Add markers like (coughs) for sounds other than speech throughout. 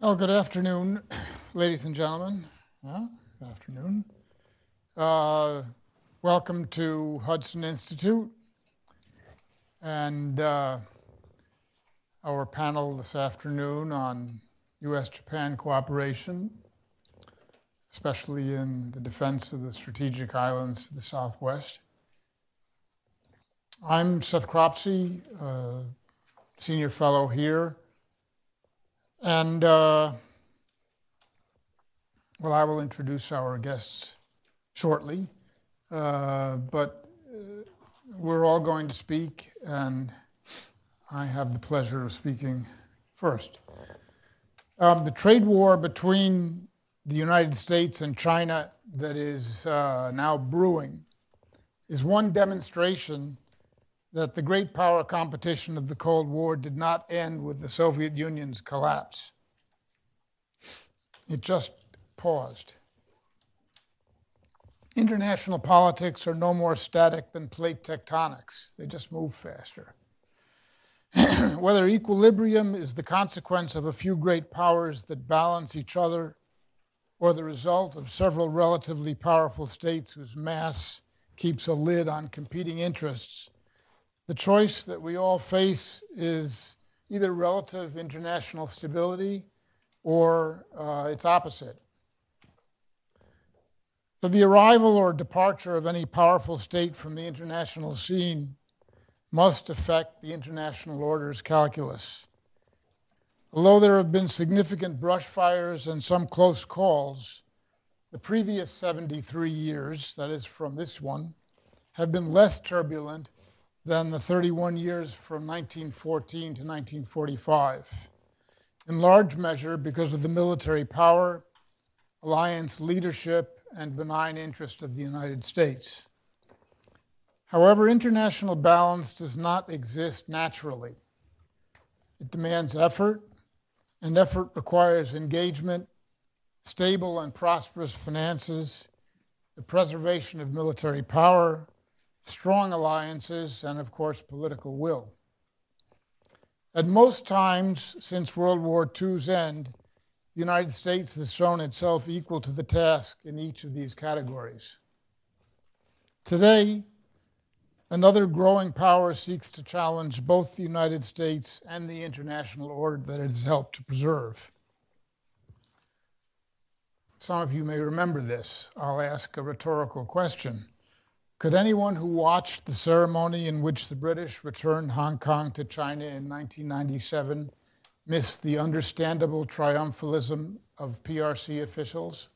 Well, good afternoon, ladies and gentlemen. Good afternoon. Uh, welcome to Hudson Institute and uh, our panel this afternoon on U.S. Japan cooperation, especially in the defense of the strategic islands to the southwest. I'm Seth Cropsey, uh, senior fellow here. And uh, well, I will introduce our guests shortly, uh, but uh, we're all going to speak, and I have the pleasure of speaking first. Um, the trade war between the United States and China that is uh, now brewing is one demonstration that the great power competition of the Cold War did not end with the Soviet Union's collapse. It just paused. International politics are no more static than plate tectonics, they just move faster. (clears throat) Whether equilibrium is the consequence of a few great powers that balance each other, or the result of several relatively powerful states whose mass keeps a lid on competing interests, the choice that we all face is either relative international stability or uh, its opposite. So the arrival or departure of any powerful state from the international scene must affect the international order's calculus. Although there have been significant brush fires and some close calls, the previous 73 years, that is from this one, have been less turbulent than the 31 years from 1914 to 1945, in large measure because of the military power, alliance leadership, and benign interest of the United States. However, international balance does not exist naturally. It demands effort, and effort requires engagement, stable and prosperous finances, the preservation of military power, strong alliances, and of course, political will. At most times since World War II's end, the United States has shown itself equal to the task in each of these categories. Today, another growing power seeks to challenge both the United States and the international order that it has helped to preserve. Some of you may remember this. I'll ask a rhetorical question. Could anyone who watched the ceremony in which the British returned Hong Kong to China in 1997 miss the understandable triumphalism of PRC officials?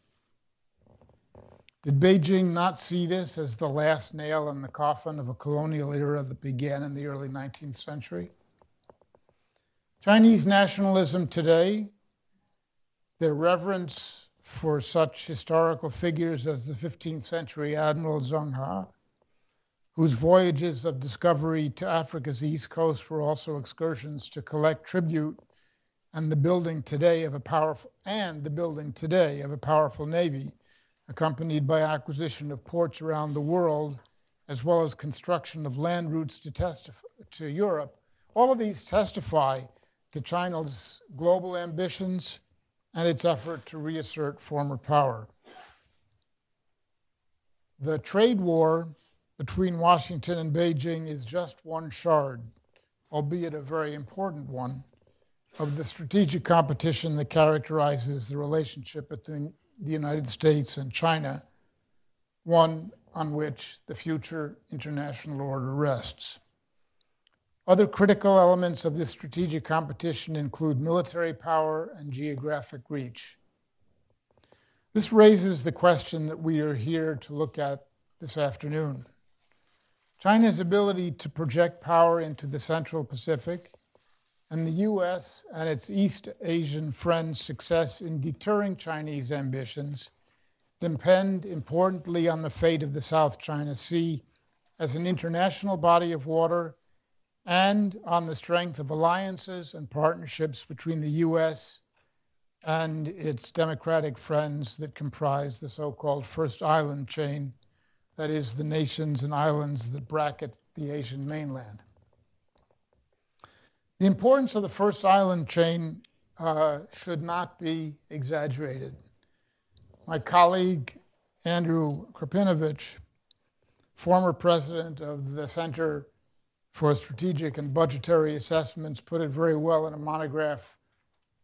Did Beijing not see this as the last nail in the coffin of a colonial era that began in the early 19th century? Chinese nationalism today, their reverence for such historical figures as the 15th century Admiral Zheng He, whose voyages of discovery to Africa's east coast were also excursions to collect tribute and the building today of a powerful and the building today of a powerful navy accompanied by acquisition of ports around the world as well as construction of land routes to, testify, to Europe. All of these testify to China's global ambitions and its effort to reassert former power. The trade war between Washington and Beijing is just one shard, albeit a very important one, of the strategic competition that characterizes the relationship between the United States and China, one on which the future international order rests. Other critical elements of this strategic competition include military power and geographic reach. This raises the question that we are here to look at this afternoon. China's ability to project power into the Central Pacific and the US and its East Asian friends' success in deterring Chinese ambitions depend importantly on the fate of the South China Sea as an international body of water and on the strength of alliances and partnerships between the U.S. and its democratic friends that comprise the so called First Island chain, that is, the nations and islands that bracket the Asian mainland. The importance of the First Island chain uh, should not be exaggerated. My colleague, Andrew Krepinevich, former president of the Center for Strategic and Budgetary Assessments, put it very well in a monograph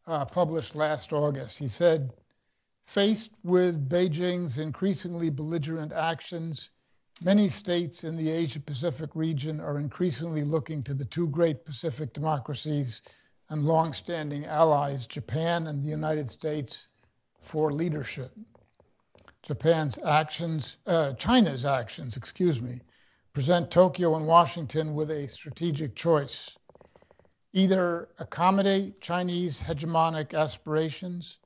uh, published last August. He said, Faced with Beijing's increasingly belligerent actions, many states in the Asia Pacific region are increasingly looking to the two great Pacific democracies and long-standing allies, Japan and the United States, for leadership. Japan's actions, uh, China's actions, excuse me, present Tokyo and Washington with a strategic choice. Either accommodate Chinese hegemonic aspirations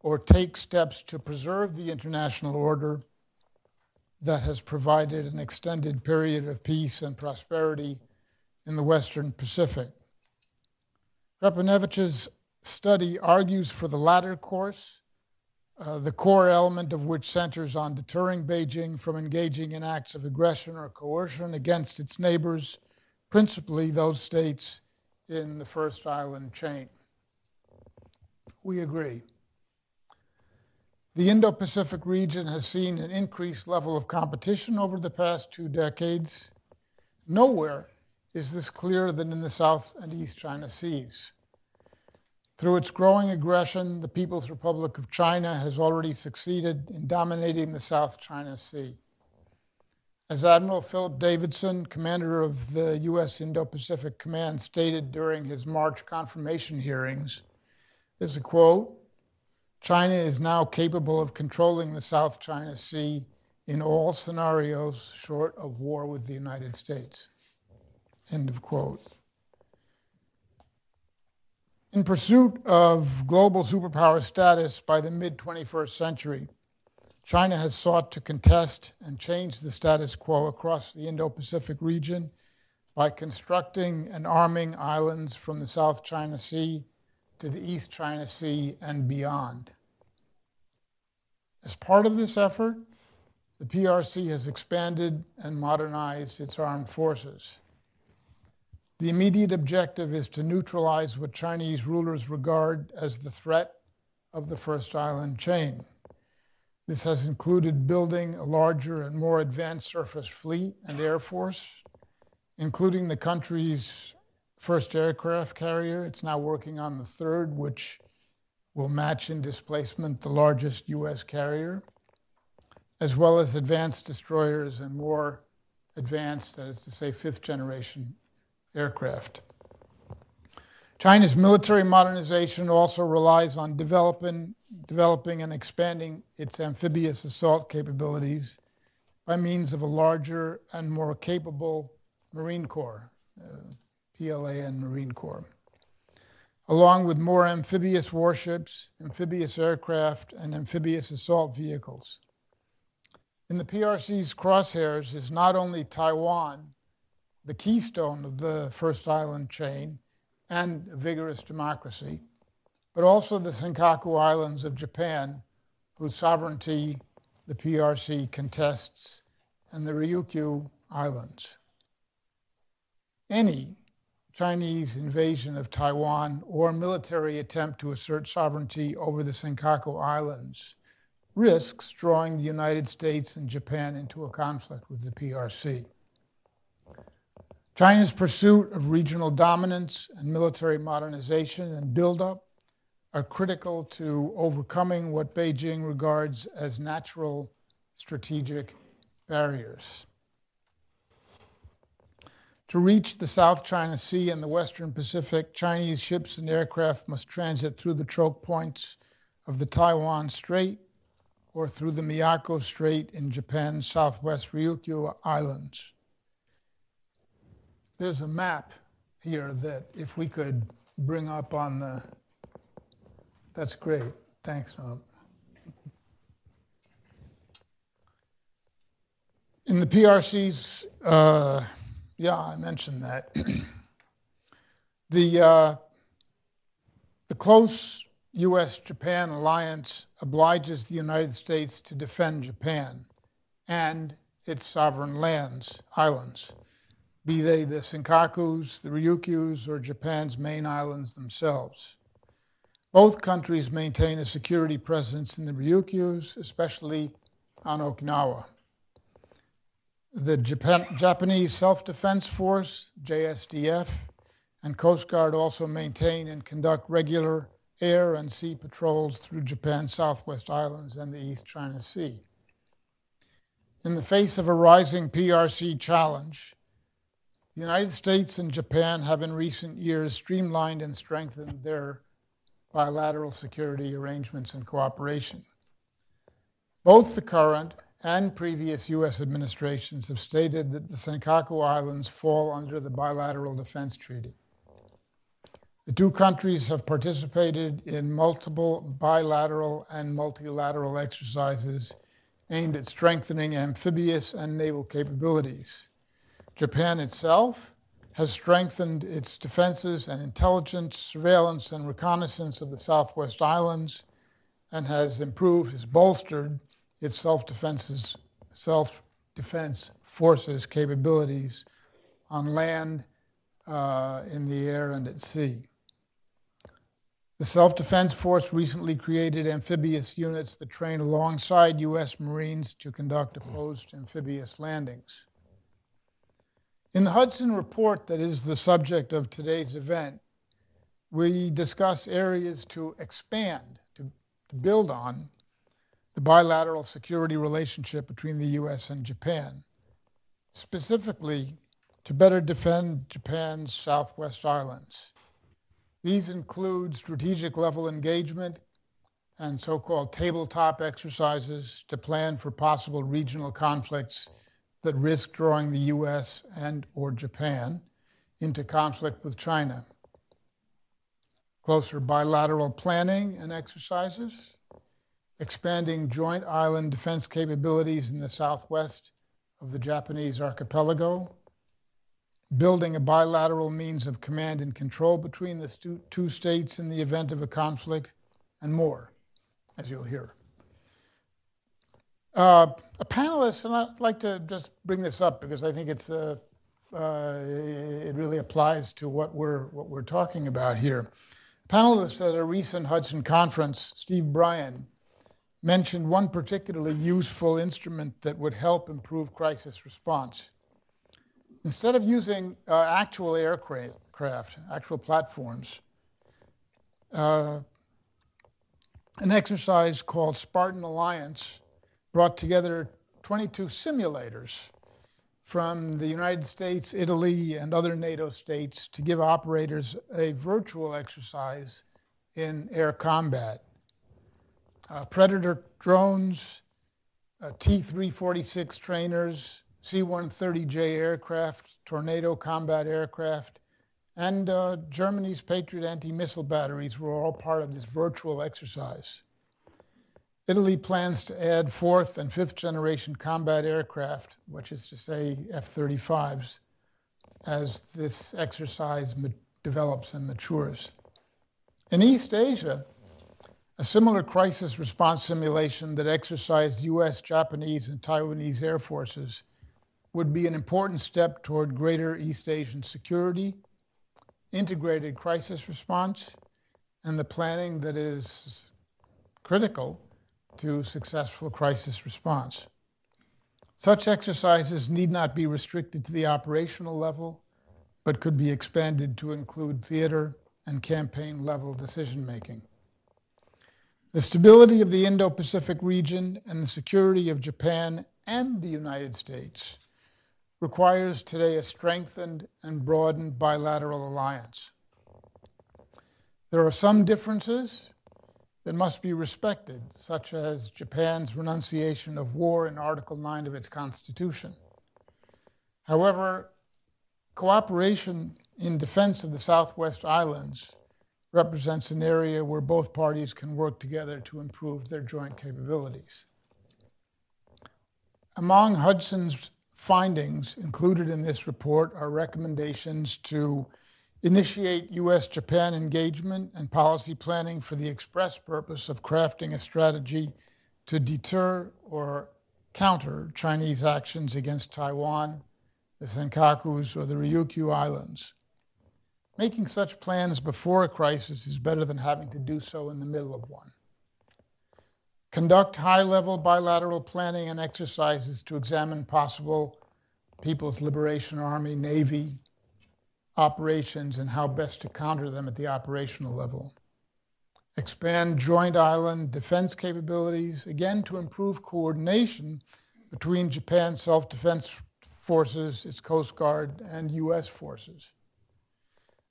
or take steps to preserve the international order that has provided an extended period of peace and prosperity in the Western Pacific. Krepinevich's study argues for the latter course, uh, the core element of which centers on deterring Beijing from engaging in acts of aggression or coercion against its neighbors, principally those states in the first island chain. We agree. The Indo Pacific region has seen an increased level of competition over the past two decades. Nowhere is this clearer than in the South and East China Seas. Through its growing aggression, the People's Republic of China has already succeeded in dominating the South China Sea. As Admiral Philip Davidson, commander of the U.S. Indo Pacific Command, stated during his March confirmation hearings, is a quote China is now capable of controlling the South China Sea in all scenarios short of war with the United States. End of quote. In pursuit of global superpower status by the mid 21st century, China has sought to contest and change the status quo across the Indo Pacific region by constructing and arming islands from the South China Sea to the East China Sea and beyond. As part of this effort, the PRC has expanded and modernized its armed forces. The immediate objective is to neutralize what Chinese rulers regard as the threat of the First Island chain. This has included building a larger and more advanced surface fleet and air force, including the country's first aircraft carrier. It's now working on the third, which will match in displacement the largest U.S. carrier, as well as advanced destroyers and more advanced, that is to say, fifth generation aircraft. China's military modernization also relies on developing, developing and expanding its amphibious assault capabilities by means of a larger and more capable Marine Corps, uh, PLA and Marine Corps along with more amphibious warships, amphibious aircraft, and amphibious assault vehicles. In the PRC's crosshairs is not only Taiwan, the keystone of the first island chain and vigorous democracy, but also the Senkaku Islands of Japan, whose sovereignty the PRC contests, and the Ryukyu Islands. Any Chinese invasion of Taiwan or military attempt to assert sovereignty over the Senkaku Islands risks drawing the United States and Japan into a conflict with the PRC. China's pursuit of regional dominance and military modernization and buildup are critical to overcoming what Beijing regards as natural strategic barriers. To reach the South China Sea and the Western Pacific, Chinese ships and aircraft must transit through the choke points of the Taiwan Strait or through the Miyako Strait in Japan's southwest Ryukyu Islands. There's a map here that if we could bring up on the, that's great. Thanks, Tom. In the PRC's uh, yeah, I mentioned that. (clears throat) the, uh, the close US Japan alliance obliges the United States to defend Japan and its sovereign lands, islands, be they the Senkakus, the Ryukyus, or Japan's main islands themselves. Both countries maintain a security presence in the Ryukyus, especially on Okinawa. The Japan, Japanese Self Defense Force, JSDF, and Coast Guard also maintain and conduct regular air and sea patrols through Japan's Southwest Islands and the East China Sea. In the face of a rising PRC challenge, the United States and Japan have in recent years streamlined and strengthened their bilateral security arrangements and cooperation. Both the current and previous U.S. administrations have stated that the Senkaku Islands fall under the Bilateral Defense Treaty. The two countries have participated in multiple bilateral and multilateral exercises aimed at strengthening amphibious and naval capabilities. Japan itself has strengthened its defenses and intelligence, surveillance, and reconnaissance of the Southwest Islands, and has improved, has bolstered its self-defense self-defense forces capabilities on land, uh, in the air, and at sea. The Self Defense Force recently created amphibious units that train alongside U.S. Marines to conduct opposed amphibious landings. In the Hudson Report, that is the subject of today's event, we discuss areas to expand, to, to build on the bilateral security relationship between the U.S. and Japan, specifically to better defend Japan's Southwest Islands. These include strategic level engagement and so called tabletop exercises to plan for possible regional conflicts that risk drawing the US and or Japan into conflict with China. Closer bilateral planning and exercises, expanding joint island defense capabilities in the southwest of the Japanese archipelago, building a bilateral means of command and control between the two states in the event of a conflict, and more, as you'll hear. Uh, a panelist, and I'd like to just bring this up because I think it's uh, uh, it really applies to what we're what we're talking about here. A panelist at a recent Hudson conference, Steve Bryan, mentioned one particularly useful instrument that would help improve crisis response. Instead of using uh, actual aircraft, actual platforms, uh, an exercise called Spartan Alliance brought together 22 simulators from the United States, Italy, and other NATO states to give operators a virtual exercise in air combat. Uh, Predator drones, uh, T 346 trainers, C 130J aircraft, Tornado combat aircraft, and uh, Germany's Patriot anti missile batteries were all part of this virtual exercise. Italy plans to add fourth and fifth generation combat aircraft, which is to say F 35s, as this exercise develops and matures. In East Asia, a similar crisis response simulation that exercised US, Japanese, and Taiwanese air forces would be an important step toward greater East Asian security, integrated crisis response, and the planning that is critical to successful crisis response. Such exercises need not be restricted to the operational level, but could be expanded to include theater and campaign level decision making. The stability of the Indo Pacific region and the security of Japan and the United States requires today a strengthened and broadened bilateral alliance. There are some differences that must be respected, such as Japan's renunciation of war in Article 9 of its constitution. However, cooperation in defense of the Southwest Islands represents an area where both parties can work together to improve their joint capabilities. Among Hudson's findings included in this report are recommendations to initiate U.S. Japan engagement and policy planning for the express purpose of crafting a strategy to deter or counter Chinese actions against Taiwan, the Senkakus, or the Ryukyu Islands. Making such plans before a crisis is better than having to do so in the middle of one. Conduct high level bilateral planning and exercises to examine possible People's Liberation Army, Navy operations and how best to counter them at the operational level. Expand joint island defense capabilities, again to improve coordination between Japan's self defense forces, its Coast Guard, and U.S. forces.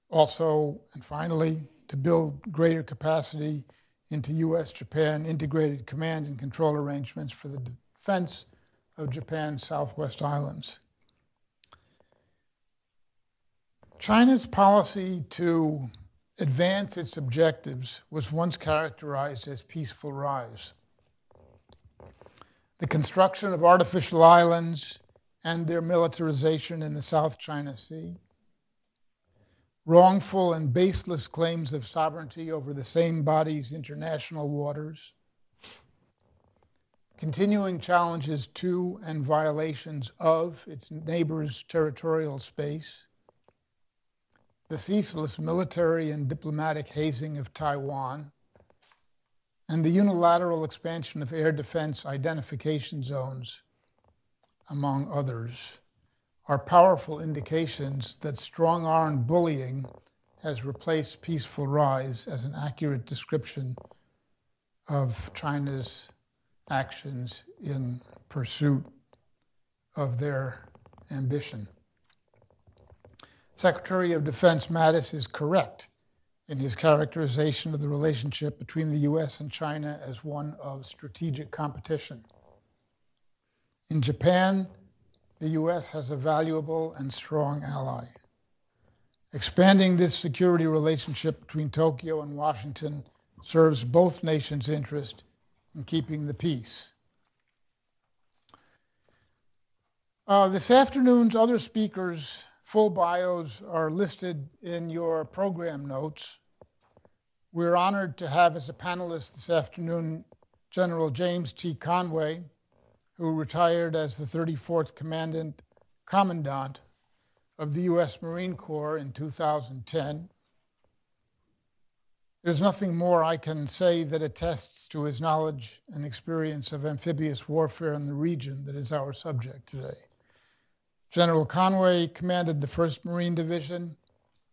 Also, and finally, to build greater capacity into U.S. Japan integrated command and control arrangements for the defense of Japan's Southwest Islands. China's policy to advance its objectives was once characterized as peaceful rise. The construction of artificial islands and their militarization in the South China Sea, wrongful and baseless claims of sovereignty over the same body's international waters, continuing challenges to and violations of its neighbors' territorial space, the ceaseless military and diplomatic hazing of Taiwan, and the unilateral expansion of air defense identification zones, among others, are powerful indications that strong arm bullying has replaced peaceful rise as an accurate description of China's actions in pursuit of their ambition. Secretary of Defense Mattis is correct in his characterization of the relationship between the US and China as one of strategic competition. In Japan, the US has a valuable and strong ally. Expanding this security relationship between Tokyo and Washington serves both nations' interest in keeping the peace. Uh, this afternoon's other speakers Full bios are listed in your program notes. We're honored to have as a panelist this afternoon General James T. Conway, who retired as the 34th Commandant Commandant of the U.S. Marine Corps in 2010. There's nothing more I can say that attests to his knowledge and experience of amphibious warfare in the region that is our subject today. General Conway commanded the 1st Marine Division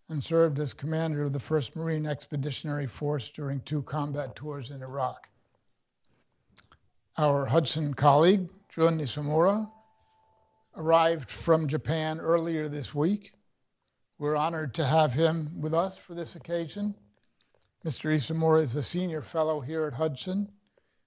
and served as commander of the 1st Marine Expeditionary Force during two combat tours in Iraq. Our Hudson colleague, Jun Isomura, arrived from Japan earlier this week. We're honored to have him with us for this occasion. Mr. Isomura is a senior fellow here at Hudson.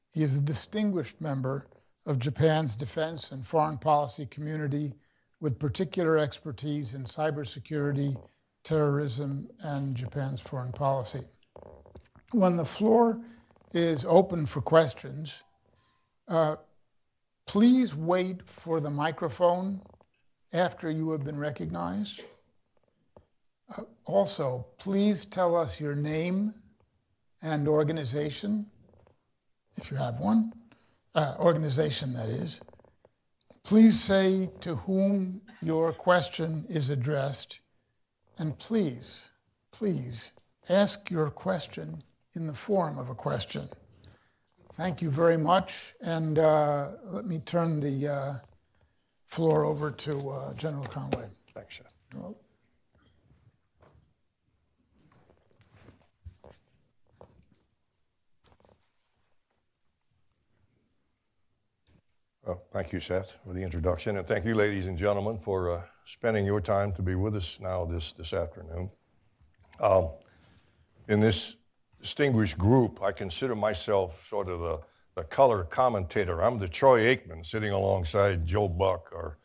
He is a distinguished member of Japan's defense and foreign policy community with particular expertise in cybersecurity, terrorism, and Japan's foreign policy. When the floor is open for questions, uh, please wait for the microphone after you have been recognized. Uh, also, please tell us your name and organization, if you have one, uh, organization that is. Please say to whom your question is addressed, and please, please ask your question in the form of a question. Thank you very much, and uh, let me turn the uh, floor over to uh, General Conway. Thanks, Seth. Well, thank you, Seth, for the introduction, and thank you, ladies and gentlemen, for uh, spending your time to be with us now this, this afternoon. Um, in this distinguished group, I consider myself sort of the, the color commentator. I'm the Troy Aikman sitting alongside Joe Buck or,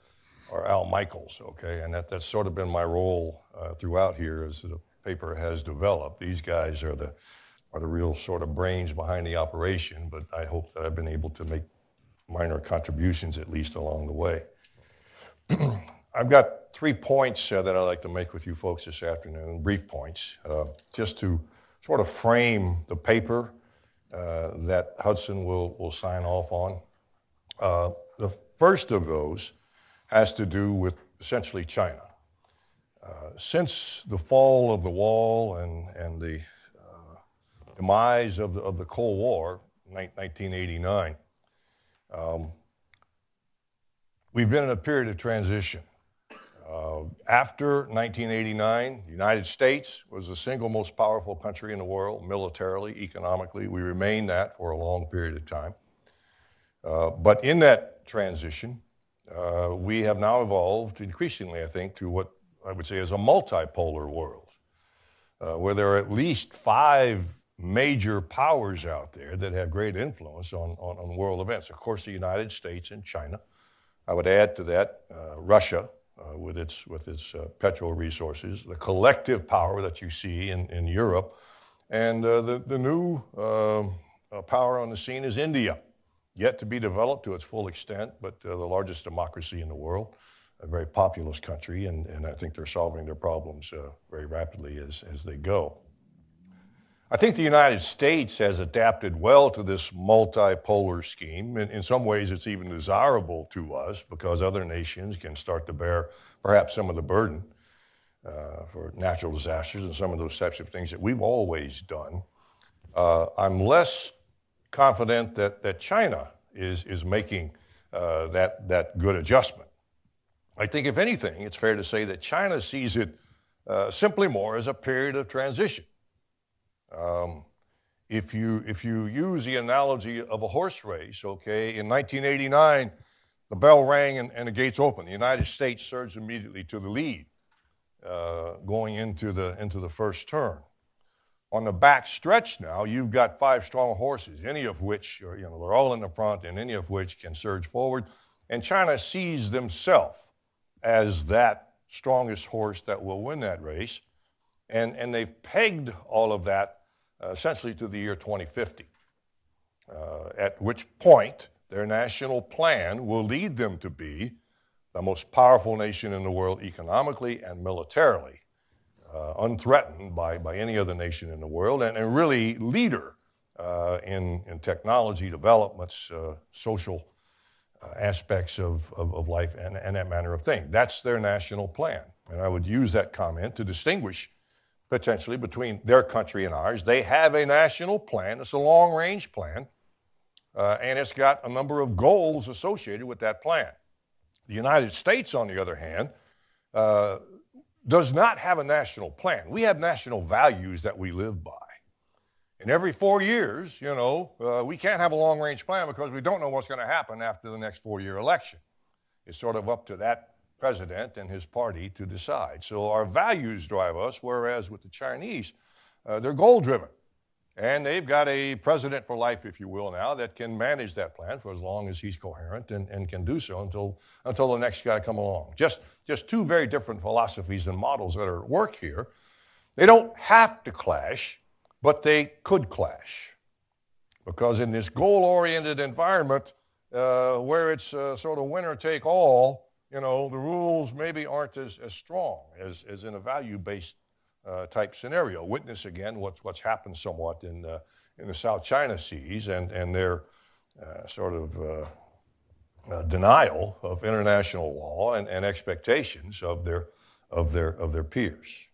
or Al Michaels, okay? And that, that's sort of been my role uh, throughout here as the paper has developed. These guys are the, are the real sort of brains behind the operation, but I hope that I've been able to make minor contributions at least along the way. (clears throat) I've got three points uh, that I'd like to make with you folks this afternoon, brief points, uh, just to sort of frame the paper uh, that Hudson will, will sign off on. Uh, the first of those has to do with essentially China. Uh, since the fall of the wall and, and the uh, demise of the, of the Cold War, 1989, um, we've been in a period of transition. Uh, after 1989, the United States was the single most powerful country in the world, militarily, economically. We remained that for a long period of time. Uh, but in that transition, uh, we have now evolved increasingly, I think, to what I would say is a multipolar world, uh, where there are at least five major powers out there that have great influence on, on, on, world events. Of course, the United States and China. I would add to that uh, Russia uh, with its, with its uh, petrol resources, the collective power that you see in, in Europe, and uh, the, the new um, power on the scene is India yet to be developed to its full extent, but uh, the largest democracy in the world, a very populous country, and, and I think they're solving their problems uh, very rapidly as, as they go. I think the United States has adapted well to this multipolar scheme. In, in some ways, it's even desirable to us because other nations can start to bear perhaps some of the burden uh, for natural disasters and some of those types of things that we've always done. Uh, I'm less confident that, that China is, is making uh, that, that good adjustment. I think, if anything, it's fair to say that China sees it uh, simply more as a period of transition. Um, if, you, if you use the analogy of a horse race, okay, in 1989, the bell rang and, and the gates opened. The United States surged immediately to the lead uh, going into the, into the first turn. On the back stretch now, you've got five strong horses, any of which, are, you know, they're all in the front, and any of which can surge forward. And China sees themselves as that strongest horse that will win that race. And, and they've pegged all of that uh, essentially to the year 2050, uh, at which point their national plan will lead them to be the most powerful nation in the world economically and militarily uh, unthreatened by, by any other nation in the world, and, and really leader uh, in, in technology developments, uh, social uh, aspects of, of, of, life, and, and that manner of thing. That's their national plan. And I would use that comment to distinguish potentially between their country and ours. They have a national plan, it's a long range plan, uh, and it's got a number of goals associated with that plan. The United States, on the other hand, uh, does not have a national plan. We have national values that we live by. And every four years, you know, uh, we can't have a long range plan because we don't know what's going to happen after the next four year election. It's sort of up to that president and his party to decide. So our values drive us, whereas with the Chinese, uh, they're goal driven. And they've got a president for life, if you will, now that can manage that plan for as long as he's coherent and, and can do so until, until the next guy come along. Just, just two very different philosophies and models that are at work here. They don't have to clash, but they could clash. Because in this goal oriented environment, uh, where it's uh, sort of winner take all, you know, the rules maybe aren't as, as strong as, as in a value based uh, type scenario. Witness again what's, what's happened somewhat in, uh, in the South China Seas and, and their uh, sort of uh, uh, denial of international law and, and expectations of their, of their, of their peers.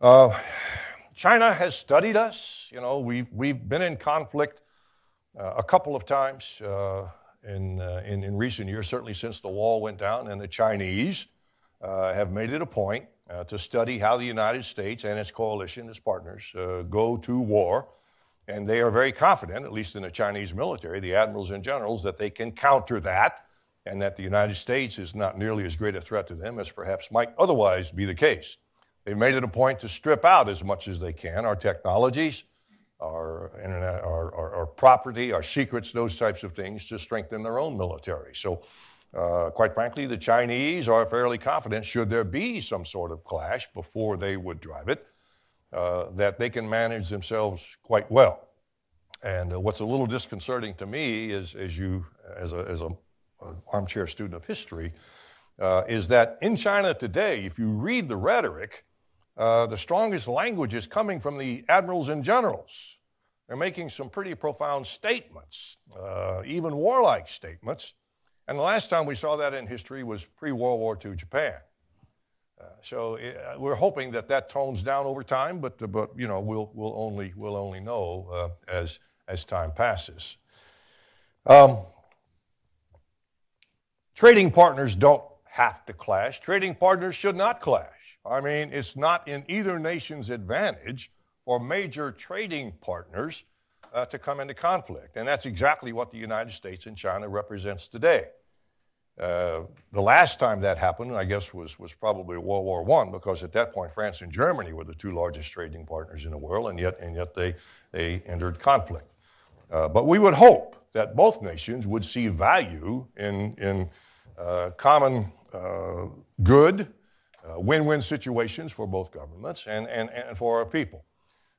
Uh, China has studied us. You know, we've, we've been in conflict a couple of times in, in, in recent years, certainly since the wall went down, and the Chinese have made it a point uh, to study how the United States and its coalition, its partners, uh, go to war. And they are very confident, at least in the Chinese military, the admirals and generals, that they can counter that and that the United States is not nearly as great a threat to them as perhaps might otherwise be the case. They've made it a point to strip out as much as they can our technologies, our, internet, our, our, our property, our secrets, those types of things to strengthen their own military. So uh, quite frankly, the Chinese are fairly confident, should there be some sort of clash before they would drive it, uh, that they can manage themselves quite well. And uh, what's a little disconcerting to me is, as you, as a, as a, armchair student of history, uh, is that in China today, if you read the rhetoric, uh, the strongest language is coming from the admirals and generals. They're making some pretty profound statements, uh, even warlike statements. And the last time we saw that in history was pre World War II Japan. Uh, so uh, we're hoping that that tones down over time, but, but you know, we'll, we'll, only, we'll only know uh, as, as time passes. Um, trading partners don't have to clash. Trading partners should not clash. I mean, it's not in either nation's advantage for major trading partners uh, to come into conflict. And that's exactly what the United States and China represents today. Uh, the last time that happened, I guess, was, was probably World War I, because at that point, France and Germany were the two largest trading partners in the world, and yet, and yet they, they entered conflict. Uh, but we would hope that both nations would see value in, in uh, common uh, good, uh, win win situations for both governments and, and, and for our people.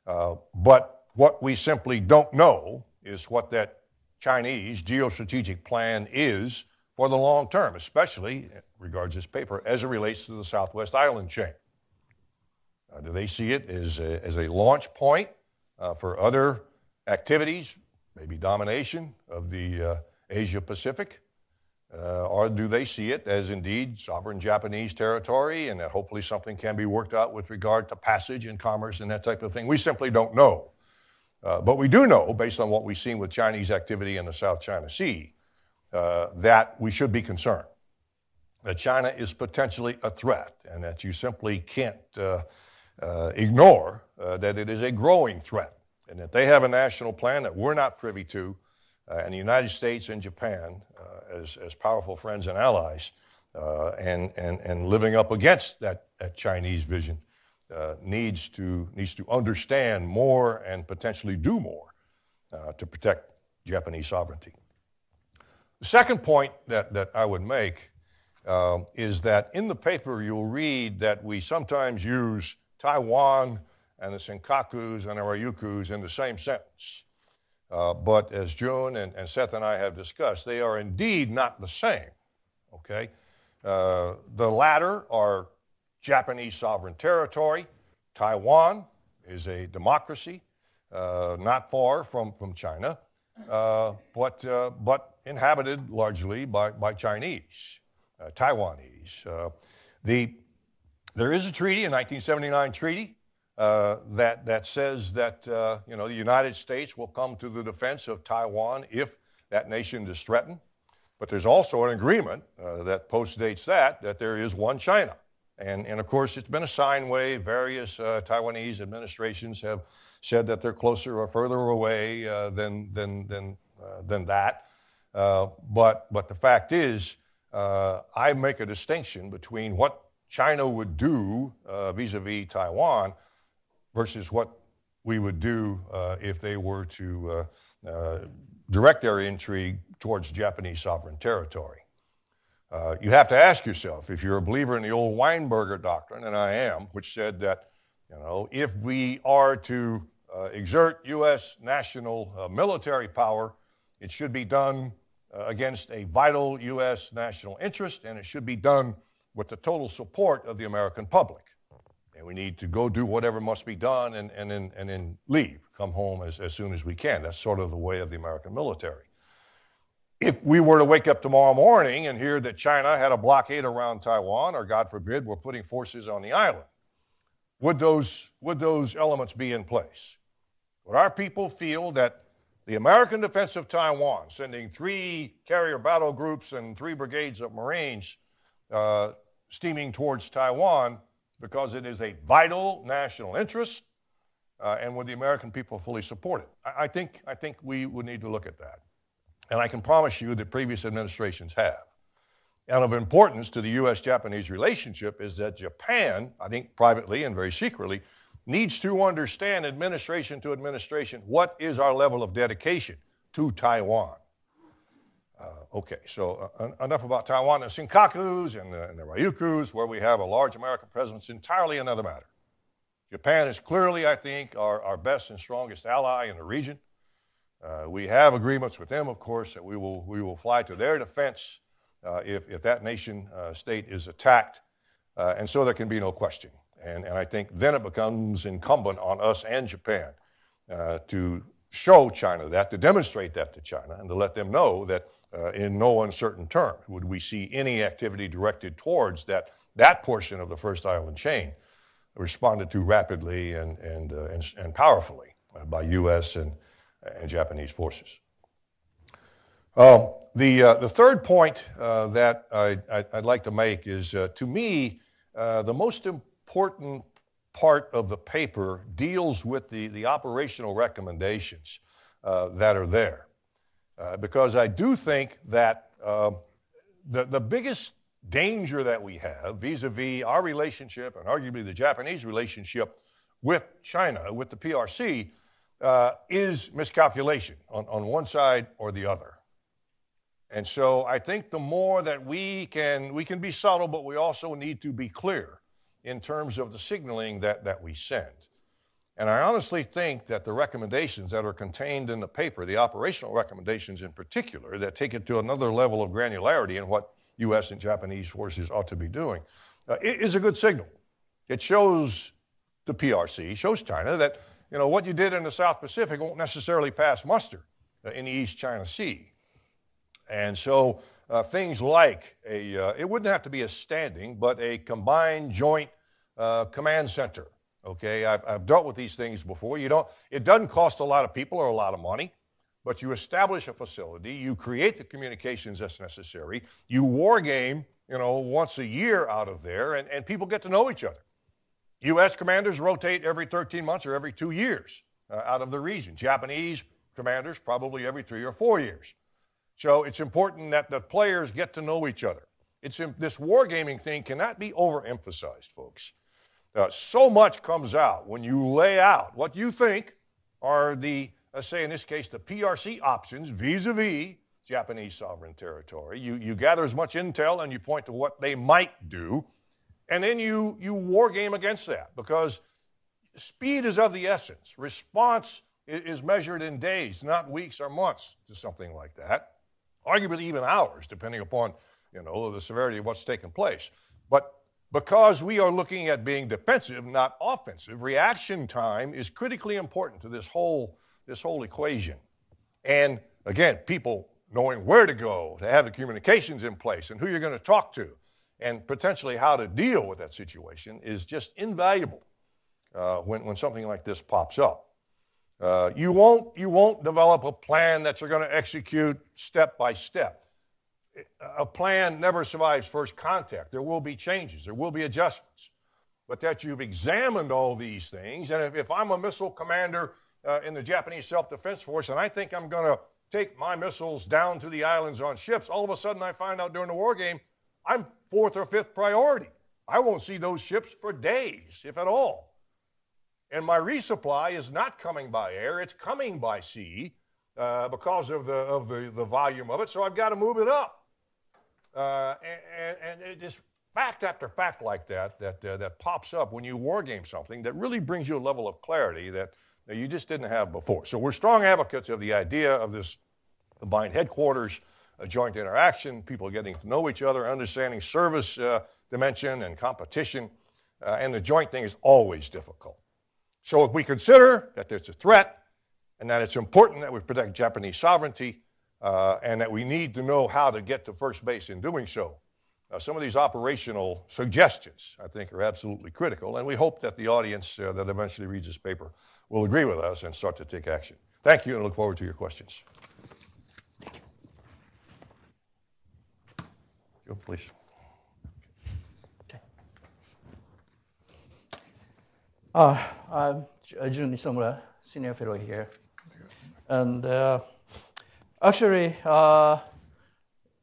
Uh, but what we simply don't know is what that Chinese geostrategic plan is for the long term, especially regards this paper as it relates to the Southwest Island chain. Uh, do they see it as a, as a launch point uh, for other activities, maybe domination of the uh, Asia Pacific? Uh, or do they see it as indeed sovereign Japanese territory and that hopefully something can be worked out with regard to passage and commerce and that type of thing? We simply don't know. Uh, but we do know, based on what we've seen with Chinese activity in the South China Sea, uh, that we should be concerned. That China is potentially a threat and that you simply can't uh, uh, ignore uh, that it is a growing threat and that they have a national plan that we're not privy to. And the United States and Japan as, as powerful friends and allies uh, and, and, and living up against that, that Chinese vision uh, needs, to, needs to understand more and potentially do more uh, to protect Japanese sovereignty. The second point that, that I would make uh, is that in the paper you'll read that we sometimes use Taiwan and the Senkakus and the Ryukyus in the same sentence. Uh, but as Jun and, and, Seth and I have discussed, they are indeed not the same. Okay? Uh, the latter are Japanese sovereign territory. Taiwan is a democracy, uh, not far from, from China, uh, but, uh, but inhabited largely by, by Chinese, Taiwanese. the, there is a treaty, a 1979 treaty, uh, that, that says that uh, you know, the United States will come to the defense of Taiwan if that nation is threatened. But there's also an agreement uh, that postdates that, that there is one China. And, and of course, it's been a sine wave. Various uh, Taiwanese administrations have said that they're closer or further away uh, than, than, than, than that. but, but the fact is, I make a distinction between what China would do vis a vis Taiwan versus what we would do uh, if they were to uh, uh, direct their intrigue towards Japanese sovereign territory. Uh, you have to ask yourself if you're a believer in the old Weinberger doctrine, and I am, which said that you know if we are to uh, exert U.S. national military power, it should be done against a vital U.S. national interest, and it should be done with the total support of the American public and we need to go do whatever must be done and, and, then, and then leave, come home as, as soon as we can. That's sort of the way of the American military. If we were to wake up tomorrow morning and hear that China had a blockade around Taiwan, or God forbid, we're putting forces on the island, would those, would those elements be in place? Would our people feel that the American defense of Taiwan, sending three carrier battle groups and three brigades of Marines uh, steaming towards Taiwan, because it is a vital national interest, uh, and would the American people fully support it? I, I, think, I think we would need to look at that. And I can promise you that previous administrations have. And of importance to the US Japanese relationship is that Japan, I think privately and very secretly, needs to understand administration to administration what is our level of dedication to Taiwan. Uh, okay, so uh, enough about Taiwan. The Senkakus and the, and the Ryukyus, where we have a large American presence, entirely another matter. Japan is clearly, I think, our, our best and strongest ally in the region. Uh, we have agreements with them, of course, that we will, we will fly to their defense uh, if, if that nation uh, state is attacked. Uh, and so there can be no question. And, and I think then it becomes incumbent on us and Japan to show China that, to demonstrate that to China, and to let them know that uh, in no uncertain terms would we see any activity directed towards that that portion of the first island chain responded to rapidly and, and, uh, and, and, powerfully uh, by U.S. and, and Japanese forces. Um, the, uh, the third point uh, that I, would like to make is uh, to me, the most important part of the paper deals with the, the operational recommendations that are there. Because I do think that um, the, the biggest danger that we have vis a vis our relationship and arguably the Japanese relationship with China, with the PRC, uh, is miscalculation on, on one side or the other. And so I think the more that we can, we can be subtle, but we also need to be clear in terms of the signaling that, that we send. And I honestly think that the recommendations that are contained in the paper, the operational recommendations in particular, that take it to another level of granularity in what U.S. and Japanese forces ought to be doing, uh, is a good signal. It shows the PRC, shows China that you know what you did in the South Pacific won't necessarily pass muster uh, in the East China Sea. And so uh, things like a, uh, it wouldn't have to be a standing, but a combined joint uh, command center. Okay, I've, I've dealt with these things before. You don't, it doesn't cost a lot of people or a lot of money, but you establish a facility, you create the communications that's necessary, you war game, you know, once a year out of there, and, and people get to know each other. U.S. commanders rotate every 13 months or every two years uh, out of the region. Japanese commanders probably every three or four years. So it's important that the players get to know each other. It's this wargaming thing cannot be overemphasized, folks. Uh, so much comes out when you lay out what you think are the, let's say in this case, the PRC options vis-a-vis Japanese sovereign territory. You, you gather as much intel and you point to what they might do, and then you, you war game against that because speed is of the essence. Response is measured in days, not weeks or months to something like that arguably even hours, depending upon you know, the severity of what's taken place. But because we are looking at being defensive, not offensive, reaction time is critically important to this whole, this whole equation. And again, people knowing where to go, to have the communications in place, and who you're going to talk to, and potentially how to deal with that situation is just invaluable uh, when, when something like this pops up. Uh, you, won't, you won't develop a plan that you're going to execute step by step. A plan never survives first contact. There will be changes, there will be adjustments. But that you've examined all these things, and if, if I'm a missile commander uh, in the Japanese Self Defense Force and I think I'm going to take my missiles down to the islands on ships, all of a sudden I find out during the war game I'm fourth or fifth priority. I won't see those ships for days, if at all. And my resupply is not coming by air, it's coming by sea uh, because of, the, of the, the volume of it. So I've got to move it up. Uh, and, and, just fact after fact like that, that, uh, that pops up when you wargame something that really brings you a level of clarity that, that you just didn't have before. So we're strong advocates of the idea of this combined headquarters, a joint interaction, people getting to know each other, understanding service uh, dimension and competition. Uh, and the joint thing is always difficult. So if we consider that there's a threat and that it's important that we protect Japanese sovereignty uh, and that we need to know how to get to first base in doing so, uh, some of these operational suggestions, I think, are absolutely critical. And we hope that the audience uh, that eventually reads this paper will agree with us and start to take action. Thank you and look forward to your questions. Thank you. Go, please. Uh, I'm Jun Isomura, senior fellow here. And uh, actually, uh,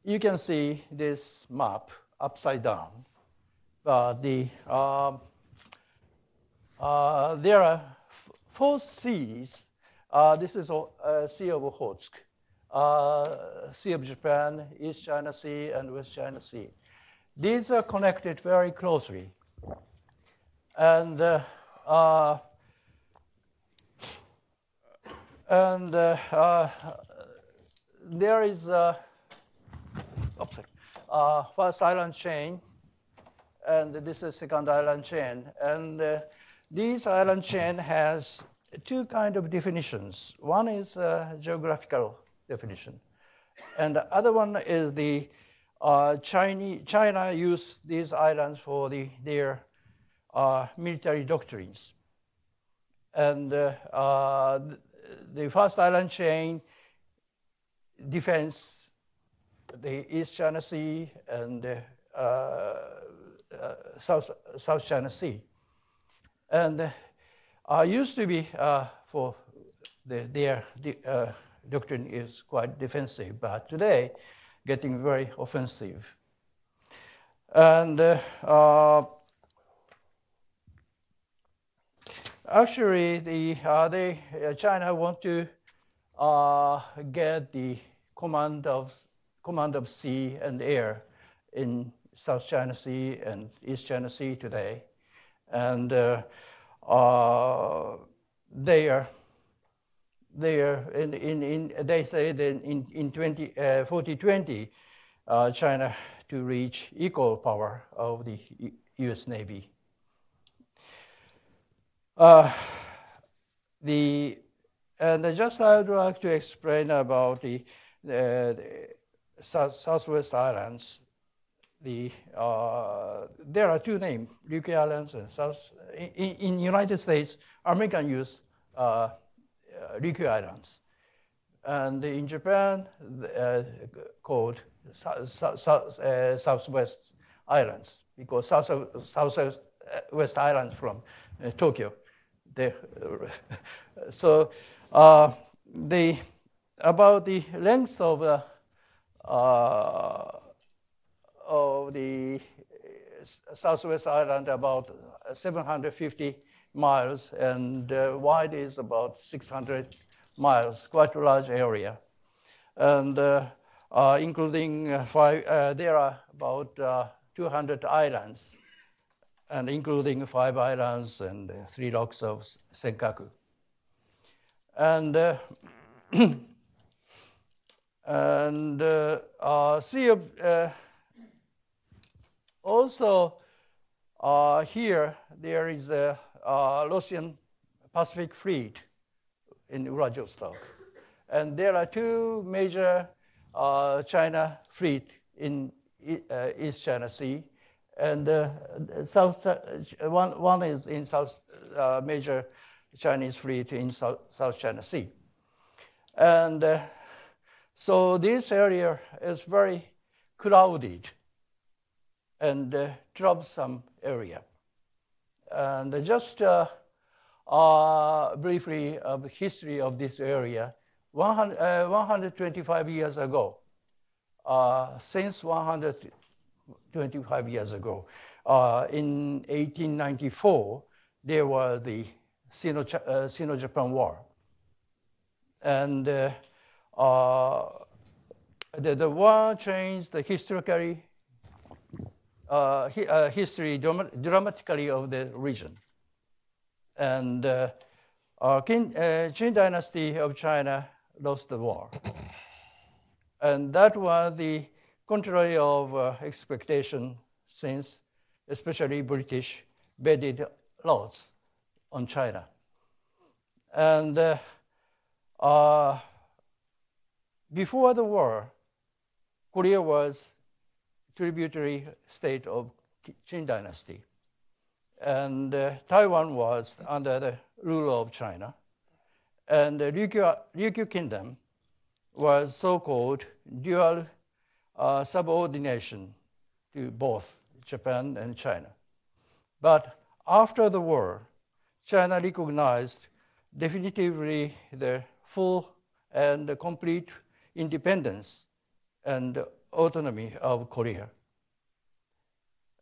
you can see this map upside down. Uh, the, um, uh, there are four seas. Uh, this is a Sea of Okhotsk, Sea of Japan, East China Sea, and West China Sea. These are connected very closely. And uh, and uh, uh, there is a oops, uh, first island chain, and this is second island chain. And uh, this island chain has two kind of definitions. One is geographical definition, and the other one is the uh, China, China used these islands for the, their uh, military doctrines. And uh, uh, the first island chain defends the East China Sea and uh, uh, South, South China Sea. And I used to be for the, their doctrine is quite defensive, but today getting very offensive. And uh, uh, actually, the, uh, they, uh, China want to uh, get the command of, command of sea and air in South China Sea and East China Sea today. And uh, they are in, in, in, they say that in, in 20, uh, 4020, uh, China to reach equal power of the US Navy. Uh, the, and just I would like to explain about the, the South, Southwest Islands. The, uh, there are two names, Ryukyu Islands and South. In, in United States, American use uh, uh, Ryukyu Islands. And in Japan, uh, called uh, Southwest Islands, because South, Southwest Islands from Tokyo. (laughs) so the, about the length of the, of the Southwest Island, about 750 miles, and uh, wide is about 600 miles, quite a large area. And uh, uh, including uh, five, uh, there are about uh, 200 islands, and including five islands and three rocks of Senkaku. And (clears throat) and uh, sea of, also here there is a uh, Russian Pacific Fleet in Vladivostok. And there are two major uh, China fleet in uh, East China Sea. And uh, South, uh, one, one is in South, uh, major Chinese fleet in South, South China Sea. And so this area is very crowded and troublesome area. And just uh, uh, briefly of the history of this area, 100, uh, 125 years ago, uh, since 125 years ago, uh, in 1894, there was the Sino, uh, Sino-Japan War. And the, the war changed the historically uh, hi, uh, history dramatically of the region. And uh, Qing, Qing dynasty of China lost the war. and that was the contrary of uh, expectation since especially British bedded laws on China. And uh, uh, before the war, Korea was tributary state of Qing dynasty. And uh, Taiwan was under the rule of China. And the Ryukyu, Ryukyu kingdom was so-called dual uh, subordination to both Japan and China. But after the war, China recognized definitively the full and complete independence and autonomy of Korea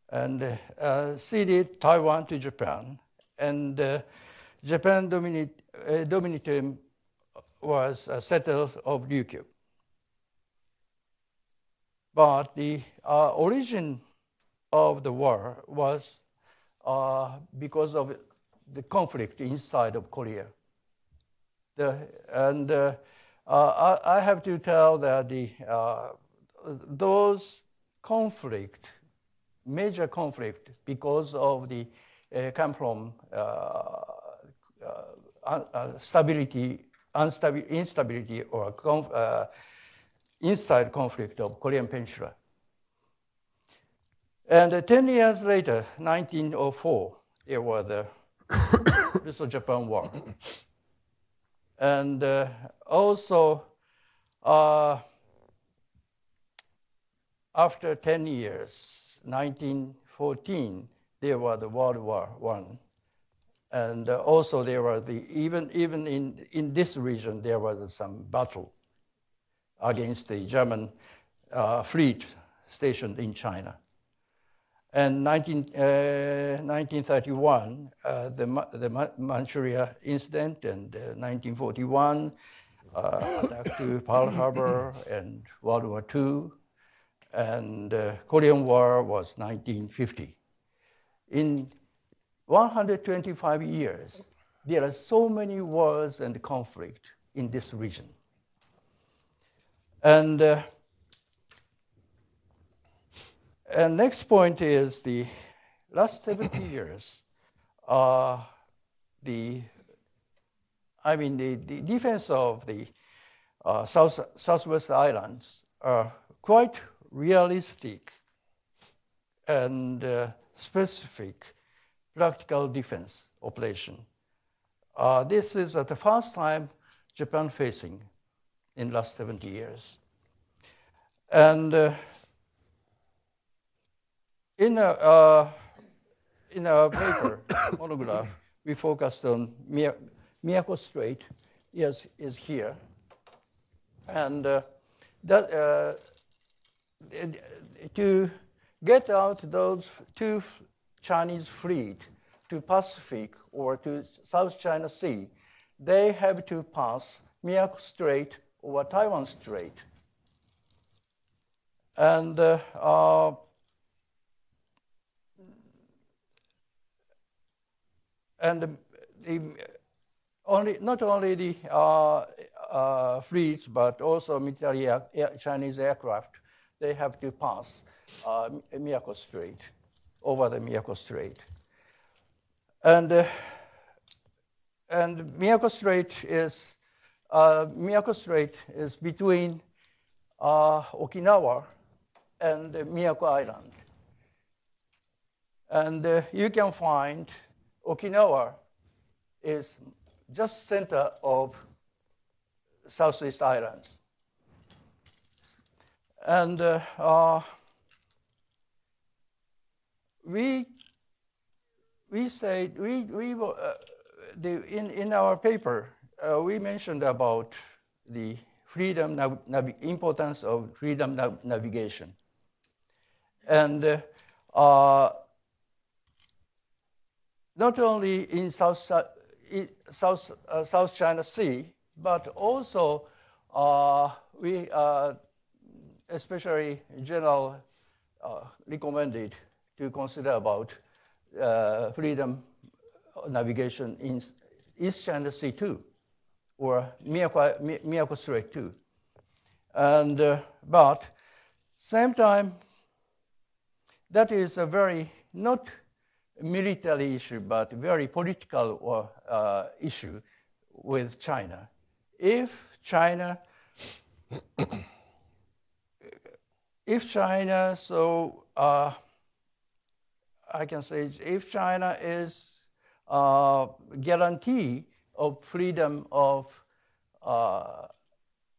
and uh, ceded Taiwan to Japan. And uh, Japan dominate, uh, was a settled of Ryukyu. But the uh, origin of the war was uh, because of the conflict inside of Korea. The, and uh, I, I, have to tell that the those conflict, major conflict, because of the uh, come from uh, uh, uh stability, instability, or conf uh, inside conflict of Korean Peninsula. And uh, 10 years later, 1904, there was the (coughs) Russo-Japan War. And uh, also, uh, after 10 years, 1914, there was the World War One. And uh, also there was the, even, even in, in this region, there was some battle against the German uh, fleet stationed in China. And 19, uh, 1931, uh, the, the Manchuria incident, and 1941, uh, uh, attack to Pearl Harbor, and World War II, and uh, Korean War was 1950. In 125 years, there are so many wars and conflict in this region. And, uh, and next point is the last 70 (coughs) years, uh, the, I mean, the, the defense of the uh, South, Southwest Islands are quite realistic and uh, specific practical defense operation. Uh, this is uh, the first time Japan facing in last 70 years. And uh, in, a, uh, in our paper, (coughs) monograph, we focused on Miyako Strait, yes, is here. And uh, that, uh, to get out those two Chinese fleet to Pacific or to South China Sea, they have to pass Miyako Strait or Taiwan Strait. And uh, and the, only, not only the uh, uh, fleets, but also military air, Chinese aircraft, they have to pass uh, Miyako Strait, over the Miyako Strait. And, uh, and Miyako Strait is, uh, Miyako Strait is between uh, Okinawa and Miyako Island. And uh, you can find Okinawa is just center of Southeast Islands. And uh, uh, we, we said, we, we, uh, the, in, in our paper, uh, we mentioned about the freedom, nav importance of freedom nav navigation. And uh, uh, not only in South, South, uh, South China Sea, but also uh, we especially general uh, recommended to consider about uh, freedom navigation in East China Sea too, or Miyako, Miyako Strait too. And, uh, but same time, that is a very, not military issue, but very political or, uh, issue with China. If China (coughs) if China, so uh, I can say if China is uh, guarantee of freedom of uh,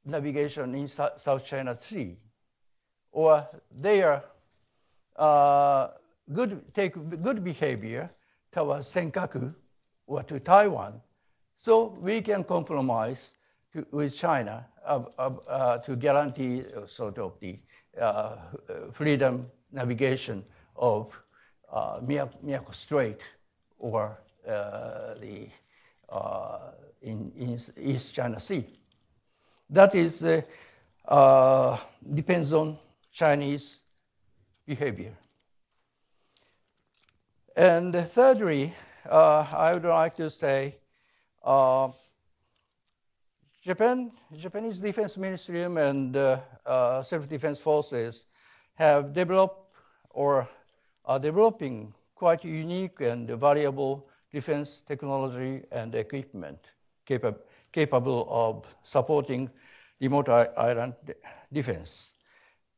navigation in South China Sea, or their uh, good take good behavior towards Senkaku or to Taiwan, so we can compromise to, with China uh, to guarantee sort of the uh, freedom navigation of uh, Miyako Strait or uh, the in, in, East China Sea. That is depends on Chinese behavior. And thirdly, uh, I would like to say uh, Japan, Japanese Defense Ministry and uh, uh, self-defense forces have developed or are developing quite unique and valuable defense technology and equipment capa capable of supporting remote island defense.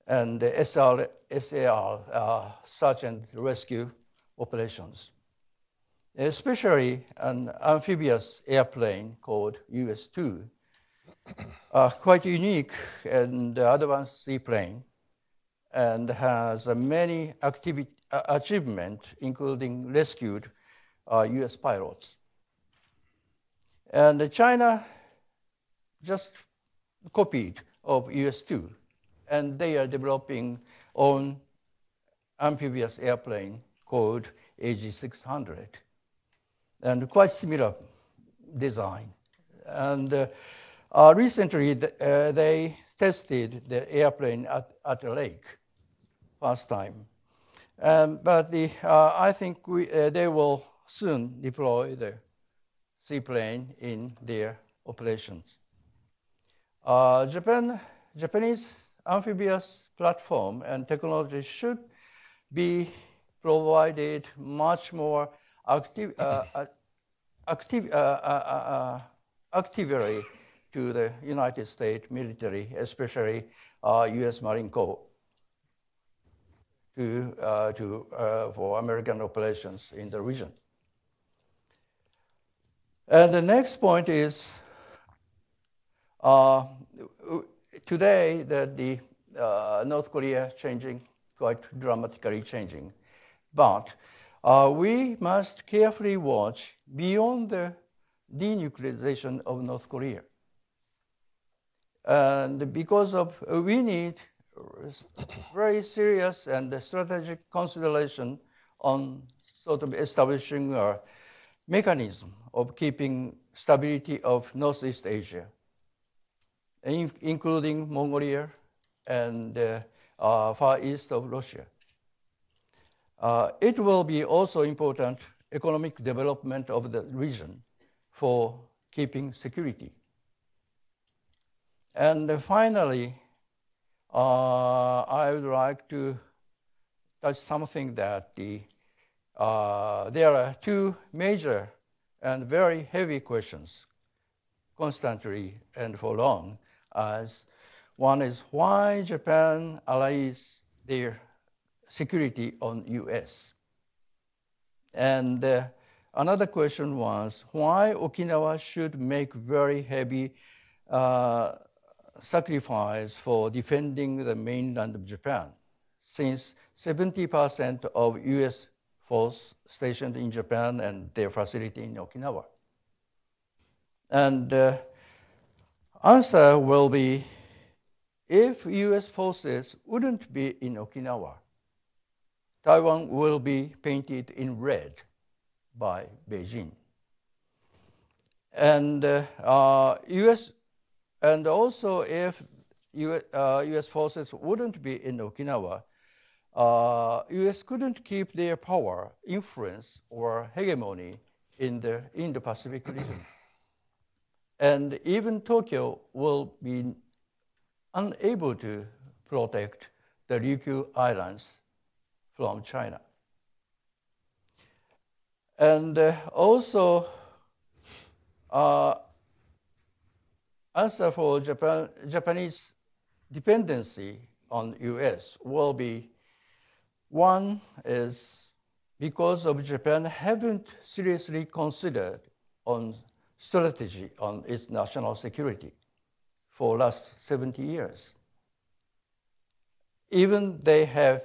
and SR, SAR, uh, search and rescue operations. Especially an amphibious airplane called US-2, uh, quite unique and advanced seaplane, and has many activi- uh, achievements, including rescued US uh, pilots. And China just copied of US-2, and they are developing own amphibious airplane called AG600, and quite similar design. And uh, uh, recently, uh, they tested the airplane at, at a lake, first time. Um, but the, uh, I think we, uh, they will soon deploy the seaplane in their operations. Uh, Japan, Japanese amphibious platform and technology should be provided much more active, uh, uh active, uh, uh, actively to the United States military, especially U.S. Marine Corps, to, to, for American operations in the region. And the next point is uh, today that the uh, North Korea changing quite dramatically changing, but uh, we must carefully watch beyond the denuclearization of North Korea. And because of we need very serious and strategic consideration on sort of establishing a mechanism of keeping stability of Northeast Asia, in, including Mongolia and uh, uh, far east of Russia. Uh, it will be also important economic development of the region for keeping security. And finally, uh, I would like to touch something that the, uh, there are two major and very heavy questions constantly and for long as one is why Japan allies their security on US. And uh, another question was why Okinawa should make very heavy uh, sacrifice for defending the mainland of Japan, since 70% of US force stationed in Japan and their facility in Okinawa. And uh, answer will be if US forces wouldn't be in Okinawa, Taiwan will be painted in red by Beijing. And uh, uh, US, and also if US, uh, US forces wouldn't be in Okinawa, uh, US couldn't keep their power, influence, or hegemony in the Indo-Pacific region. And even Tokyo will be unable to protect the Ryukyu Islands from China. And uh, also, uh, answer for Japan, Japanese dependency on US will be one is because of Japan haven't seriously considered on strategy on its national security for last 70 years. Even they have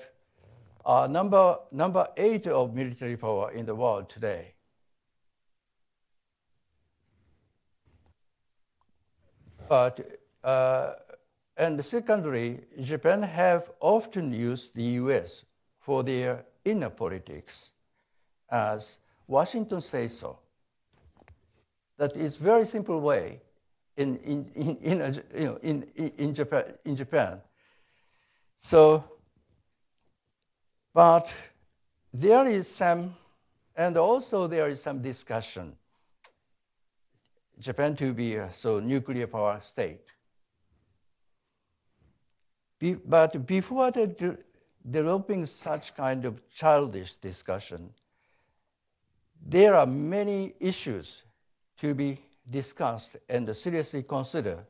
number, number eight of military power in the world today. But, uh, and secondly, Japan have often used the US for their inner politics as Washington says so. That is very simple way in, in, in, in, you know, in, in, Japan, in Japan. So, but there is some, and also there is some discussion, Japan to be a so nuclear power state. Be, but before the developing such kind of childish discussion, there are many issues to be discussed and seriously considered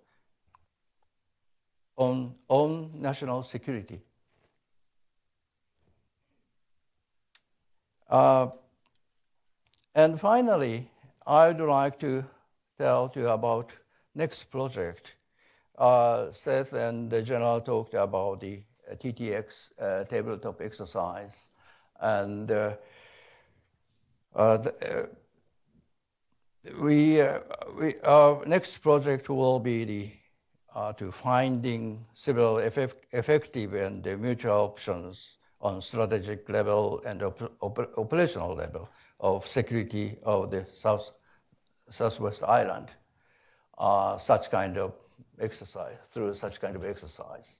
on own national security. Uh, and finally, I would like to tell you about next project. Uh, Seth and the general talked about the TTX uh, tabletop exercise, and uh, uh, the, uh, we, we, our next project will be the to finding several effect, effective and mutual options on strategic level and op op operational level of security of the South, Southwest Island, uh, such kind of exercise, through such kind of exercise.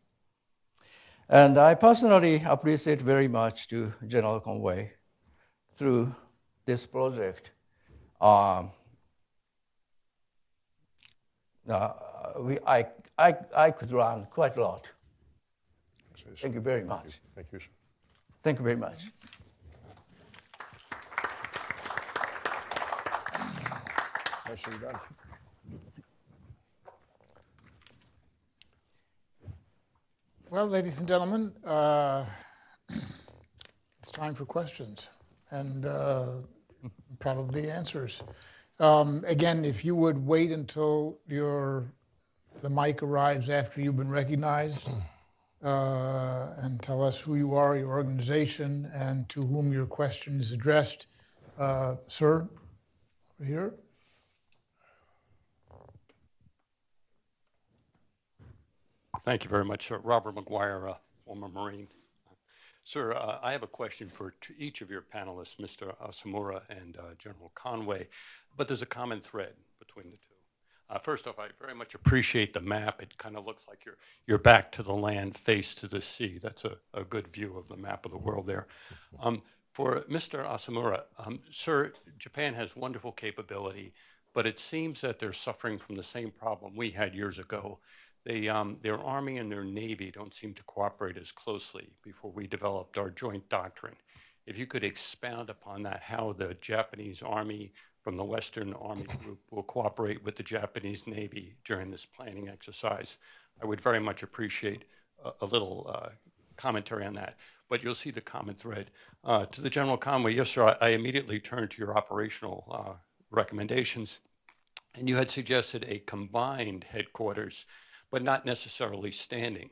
And I personally appreciate very much to General Conway through this project. Um, uh, we, I, I, I could learn quite a lot. Thank you very much. Thank you. Thank you, Thank you very much. Nicely done. Well, ladies and gentlemen, uh, (clears throat) it's time for questions and uh, probably answers. Um, again, if you would wait until your the mic arrives after you've been recognized, uh, and tell us who you are, your organization, and to whom your question is addressed. Uh, sir, over here. Thank you very much, sir. Robert McGuire, uh, former Marine. Sir, uh, I have a question for each of your panelists, Mr. Asamura and uh, General Conway, but there's a common thread between the two. Uh, first off, I very much appreciate the map. It kind of looks like you're, you're back to the land, face to the sea. That's a, a good view of the map of the world there. Um, for Mr. Asamura, um, sir, Japan has wonderful capability, but it seems that they're suffering from the same problem we had years ago they, um, their Army and their Navy don't seem to cooperate as closely before we developed our joint doctrine. If you could expound upon that, how the Japanese Army from the Western Army Group will cooperate with the Japanese Navy during this planning exercise, I would very much appreciate a, a little uh, commentary on that. But you'll see the common thread. Uh, to the General Conway, yes, sir, I, I immediately turned to your operational uh, recommendations. And you had suggested a combined headquarters but not necessarily standing.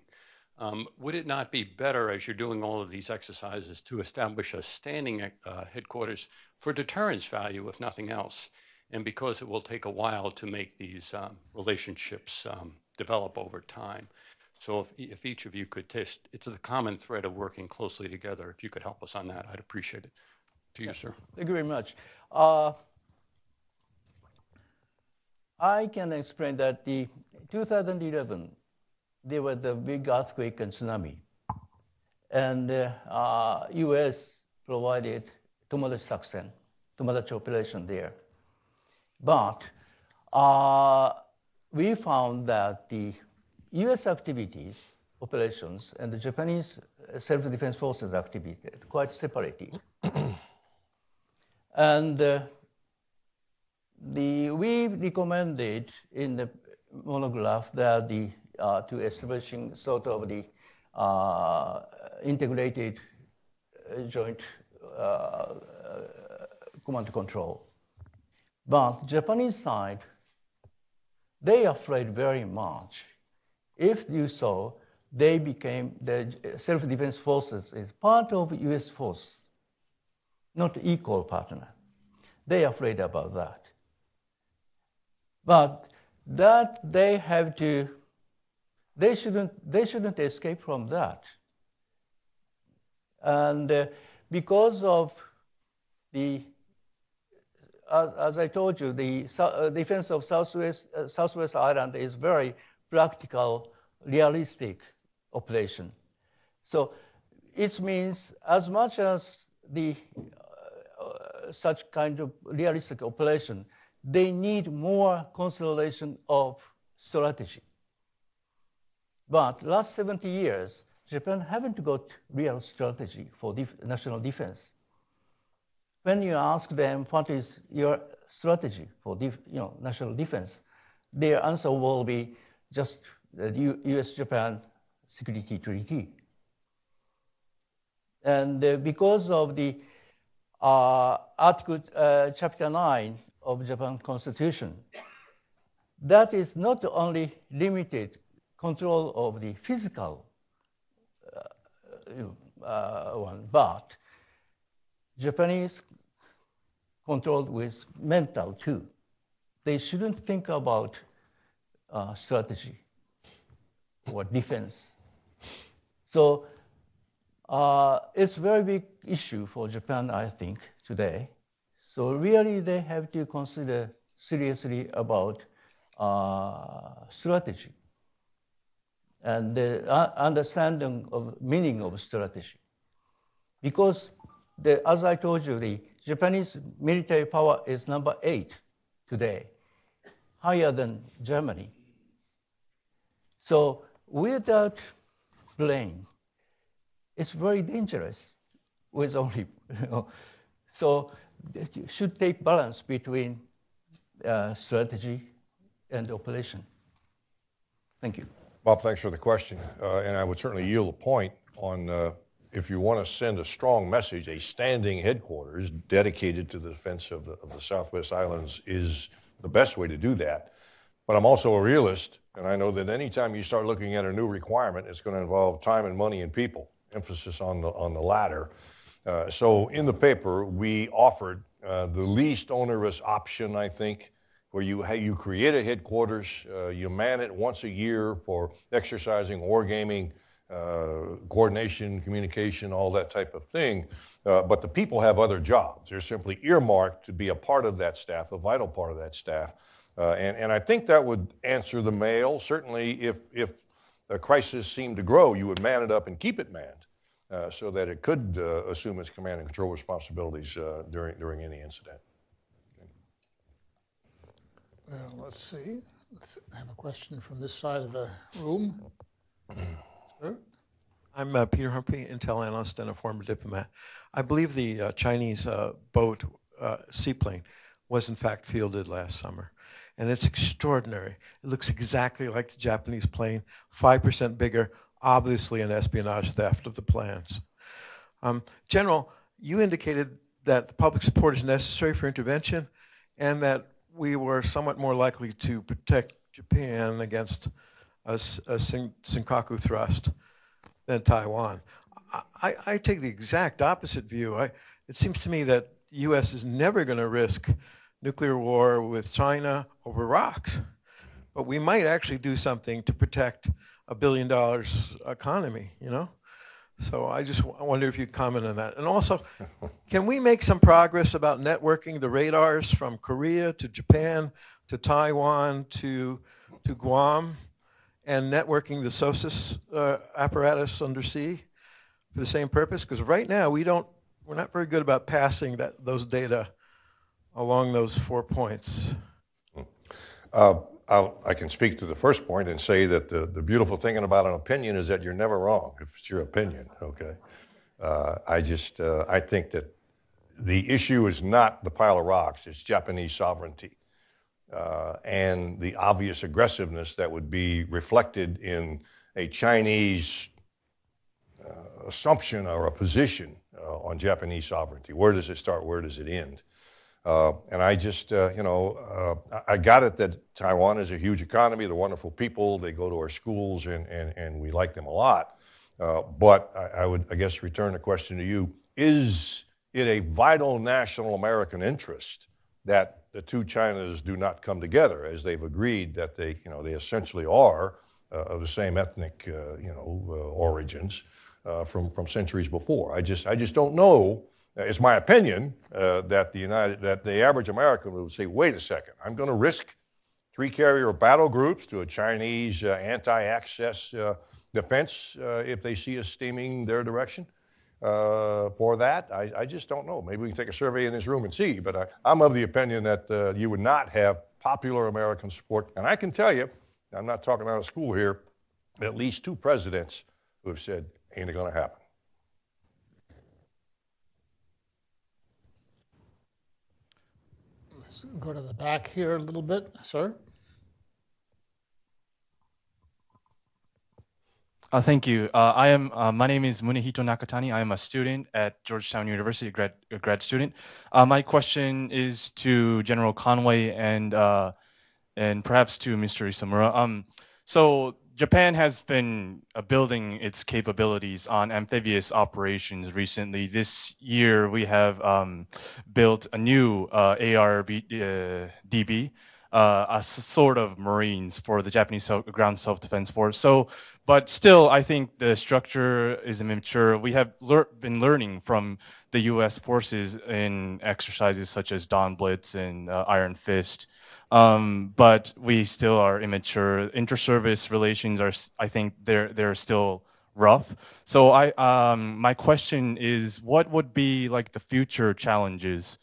Um, would it not be better, as you're doing all of these exercises, to establish a standing uh, headquarters for deterrence value, if nothing else? And because it will take a while to make these um, relationships um, develop over time. So if, if each of you could test, it's the common thread of working closely together. If you could help us on that, I'd appreciate it. To you, yeah. sir. Thank you very much. Uh, I can explain that the 2011, there was the big earthquake and tsunami. And uh, uh, US provided Tomodachi Sakusen, Tomodachi operation there. But uh, we found that the US activities, operations, and the Japanese self-defense forces activities quite separated. (clears throat) and uh, the, we recommended in the monograph that the, uh, to establishing sort of the uh, integrated uh, joint uh, uh, command control. But Japanese side, they afraid very much. If you saw, they became the self-defense forces is part of U.S. force, not equal partner. They afraid about that. But that they have to, they shouldn't, they shouldn't escape from that. And uh, because of the, as, as, I told you, the uh, defense of Southwest, uh, Southwest Island is very practical, realistic operation. So it means as much as the uh, such kind of realistic operation, they need more consolidation of strategy. But last 70 years, Japan haven't got real strategy for def national defense. When you ask them what is your strategy for you know, national defense, their answer will be just the US-Japan Security Treaty. And uh, because of the uh, Article uh, Chapter 9 of Japan Constitution, that is not only limited control of the physical uh, uh, one, but Japanese controlled with mental too. They shouldn't think about uh, strategy or defense. So uh, it's a very big issue for Japan, I think, today. So really, they have to consider seriously about uh, strategy and the uh, understanding of meaning of strategy. Because, the, as I told you, the Japanese military power is number eight today, higher than Germany. So without plane, it's very dangerous with only, (laughs) you know, so you should take balance between uh, strategy and operation. Thank you. Bob, thanks for the question. Uh, and I would certainly yield a point on uh, if you want to send a strong message, a standing headquarters dedicated to the defense of the, of the Southwest Islands is the best way to do that. But I'm also a realist, and I know that anytime you start looking at a new requirement, it's going to involve time and money and people, emphasis on the, on the latter. Uh, so in the paper, we offered uh, the least onerous option, I think, where you, you create a headquarters, uh, you man it once a year for exercising, wargaming, uh, coordination, communication, all that type of thing. Uh, but the people have other jobs. They're simply earmarked to be a part of that staff, a vital part of that staff. Uh, and, and I think that would answer the mail. Certainly, if, if a crisis seemed to grow, you would man it up and keep it manned uh, so that it could uh, assume its command and control responsibilities during, during any incident. Well, let's see. Let's have a question from this side of the room. Sir? I'm uh, Peter Humphrey, Intel analyst and a former diplomat. I believe the uh, Chinese uh, boat uh, seaplane was in fact fielded last summer. And it's extraordinary. It looks exactly like the Japanese plane, 5% bigger, obviously an espionage theft of the plans. Um, General, you indicated that the public support is necessary for intervention and that we were somewhat more likely to protect Japan against a, a Senkaku thrust than Taiwan. I, I, take the exact opposite view. I, it seems to me that the U.S. is never going to risk nuclear war with China over rocks, but we might actually do something to protect a billion dollars economy. You know. So I just wonder if you'd comment on that. And also, can we make some progress about networking the radars from Korea to Japan to Taiwan to, to Guam and networking the SOSUS uh, apparatus undersea for the same purpose? Because right now we don't, we're not very good about passing that, those data along those four points. Uh, I'll, i can speak to the first point and say that the, the beautiful thing about an opinion is that you're never wrong if it's your opinion, okay? Uh, I just, uh, I think that the issue is not the pile of rocks, it's Japanese sovereignty. Uh, and the obvious aggressiveness that would be reflected in a Chinese uh, assumption or a position uh, on Japanese sovereignty. Where does it start? Where does it end? Uh, and I just, uh, you know, uh, I got it that Taiwan is a huge economy. They're wonderful people. They go to our schools, and, and, and we like them a lot. Uh, but I, I, would, I guess, return the question to you Is it a vital national American interest that the two Chinas do not come together as they've agreed that they, you know, they essentially are uh, of the same ethnic, uh, you know, origins from, from centuries before? I just, I just don't know it's my opinion uh, that the United, that the average American would say, "Wait a second, I'm going to risk three carrier battle groups to a Chinese uh, anti-access uh, defense uh, if they see us steaming their direction." Uh, for that, I, I, just don't know. Maybe we can take a survey in this room and see. But I, am of the opinion that uh, you would not have popular American support. And I can tell you, I'm not talking out of school here. At least two presidents who have said, "Ain't it going to happen." Go to the back here a little bit, sir. Uh, thank you. Uh, I am. Uh, my name is Munehito Nakatani. I am a student at Georgetown University, a grad grad student. Uh, my question is to General Conway and uh, and perhaps to Mr. Isomura. Um, so Japan has been uh, building its capabilities on amphibious operations recently. This year, we have um, built a new uh, ARDB, uh, a s- sort of Marines for the Japanese self- ground self-defense force. So, but still, I think the structure is immature. We have lear- been learning from the U.S. forces in exercises such as Dawn Blitz and uh, Iron Fist. Um, but we still are immature. Inter-service relations are, I think, they're they're still rough. So I, um, my question is, what would be like the future challenges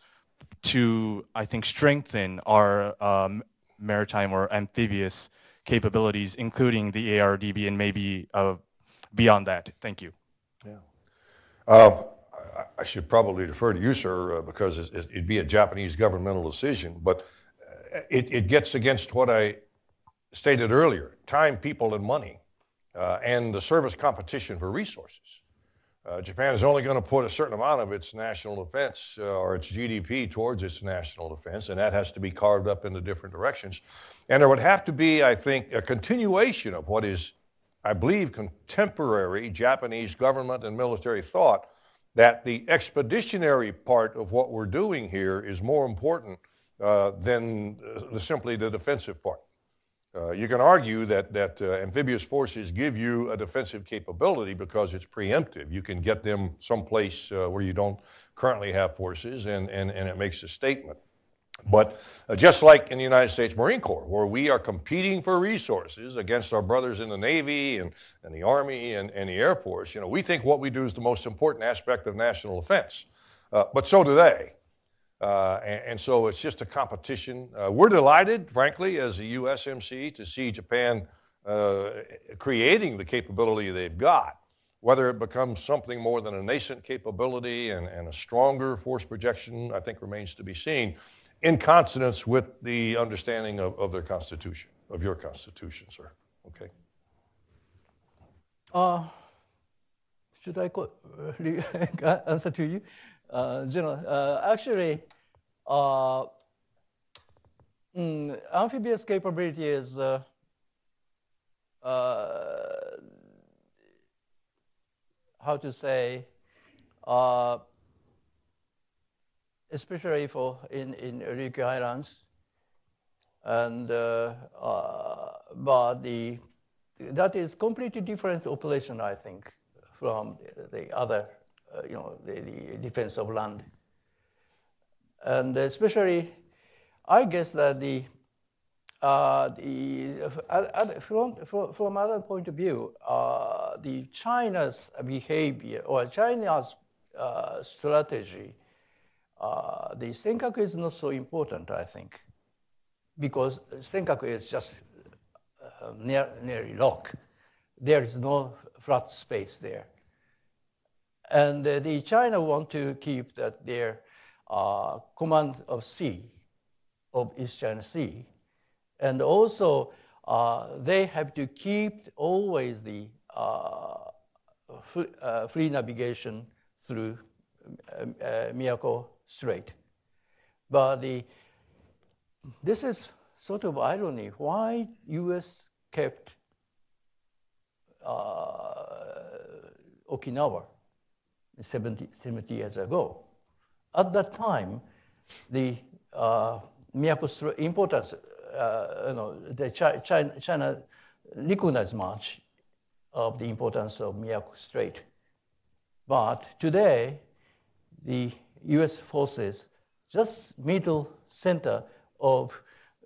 to, I think, strengthen our um, maritime or amphibious capabilities, including the ARDB and maybe uh, beyond that? Thank you. Uh, I- I should probably defer to you, sir, uh, because it'd be a Japanese governmental decision, but it, it gets against what I stated earlier, time, people, and money, uh, and the service competition for resources. Uh, Japan is only going to put a certain amount of its national defense uh, or its GDP towards its national defense, and that has to be carved up into different directions. And there would have to be, I think, a continuation of what is, I believe, contemporary Japanese government and military thought that the expeditionary part of what we're doing here is more important uh, than uh, simply the defensive part. Uh, you can argue that, that uh, amphibious forces give you a defensive capability because it's preemptive. You can get them someplace uh, where you don't currently have forces, and, and, and it makes a statement. But just like in the United States Marine Corps, where we are competing for resources against our brothers in the Navy and, and the Army and, and the Air Force, you know, we think what we do is the most important aspect of national defense. Uh, but so do they. Uh, and, and so it's just a competition. Uh, we're delighted, frankly, as a USMC to see Japan uh, creating the capability they've got. Whether it becomes something more than a nascent capability and, and a stronger force projection, I think remains to be seen, in consonance with the understanding of, of their Constitution, of your Constitution, sir. Okay? Uh, should I (laughs) answer to you? Uh, General, uh, actually, uh, mm, amphibious capability is how to say, uh, especially for in, in Ryukyu Islands, and uh, uh, but the that is completely different operation, I think, from the other, uh, you know, the, the defense of land. And especially, I guess that the, uh, the uh, other- from, from, other point of view, uh, the China's behavior or China's uh, strategy, uh, the Senkaku is not so important, I think, because Senkaku is just near, nearly rock. There is no flat space there. And uh, the China want to keep that their uh, command of sea, of East China Sea. And also, uh, they have to keep always the free, navigation through um, Miyako Strait. But the, this is sort of irony. Why U.S. kept uh, Okinawa 70, 70 years ago? At that time, the uh, Miyako importance, uh, you know, the Chi- China, China recognized much of the importance of Miyako Strait. But today, the U.S. forces just middle center of,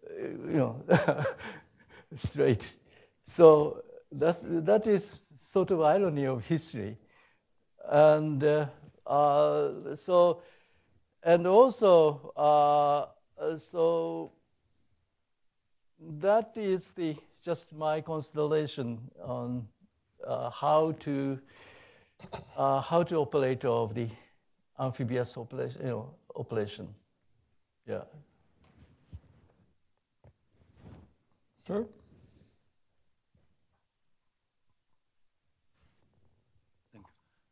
uh, you know, (laughs) strait. So that's, that is sort of irony of history. And uh, uh, so, and also, uh, so that is the just my constellation on uh, how to uh, how to operate of the amphibious operation, you know, operation. Yeah. Sir?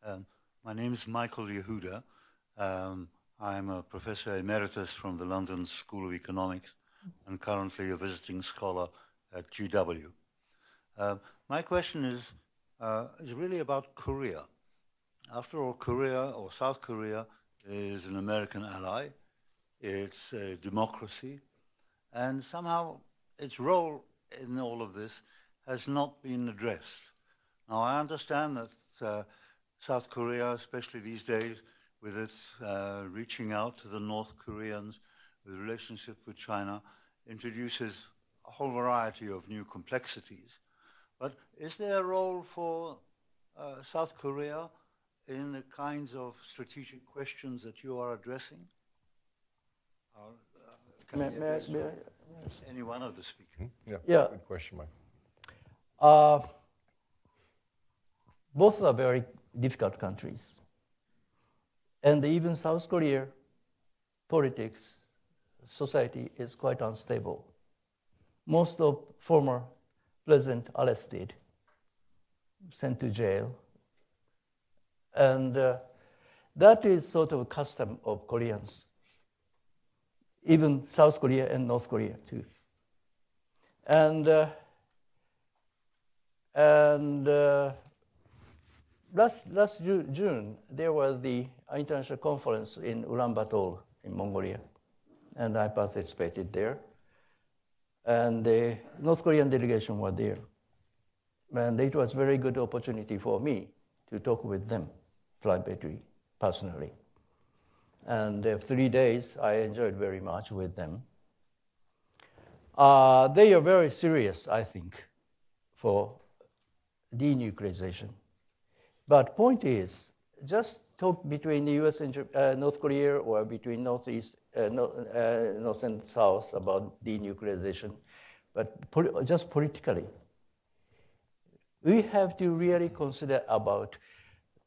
Um, my name is Michael Yahuda. Um, I'm a professor emeritus from the London School of Economics and currently a visiting scholar at GW. Um, my question is, uh, is really about Korea. After all, Korea or South Korea is an American ally. It's a democracy. And somehow its role in all of this has not been addressed. Now, I understand that uh, South Korea, especially these days, with its uh, reaching out to the North Koreans, the relationship with China, introduces a whole variety of new complexities. But is there a role for uh, South Korea in the kinds of strategic questions that you are addressing? Or, uh, can May- be may I- may from I- Any one of the speakers. Yeah. Yeah. Good question, Mike. Uh, both are very difficult countries. And even South Korea, politics, society is quite unstable. Most of former president arrested, sent to jail. And uh, that is sort of a custom of Koreans, even South Korea and North Korea too. And uh, and uh, last, last Ju- June, there was the international conference in Ulaanbaatar in Mongolia, and I participated there. And the North Korean delegation were there. And it was very good opportunity for me to talk with them privately, personally. And uh, three days, I enjoyed very much with them. Uh, they are very serious, I think, for denuclearization. But point is, just talk between the U.S. and uh, North Korea or between Northeast, uh, no, uh, North and South about denuclearization, but just politically, we have to really consider about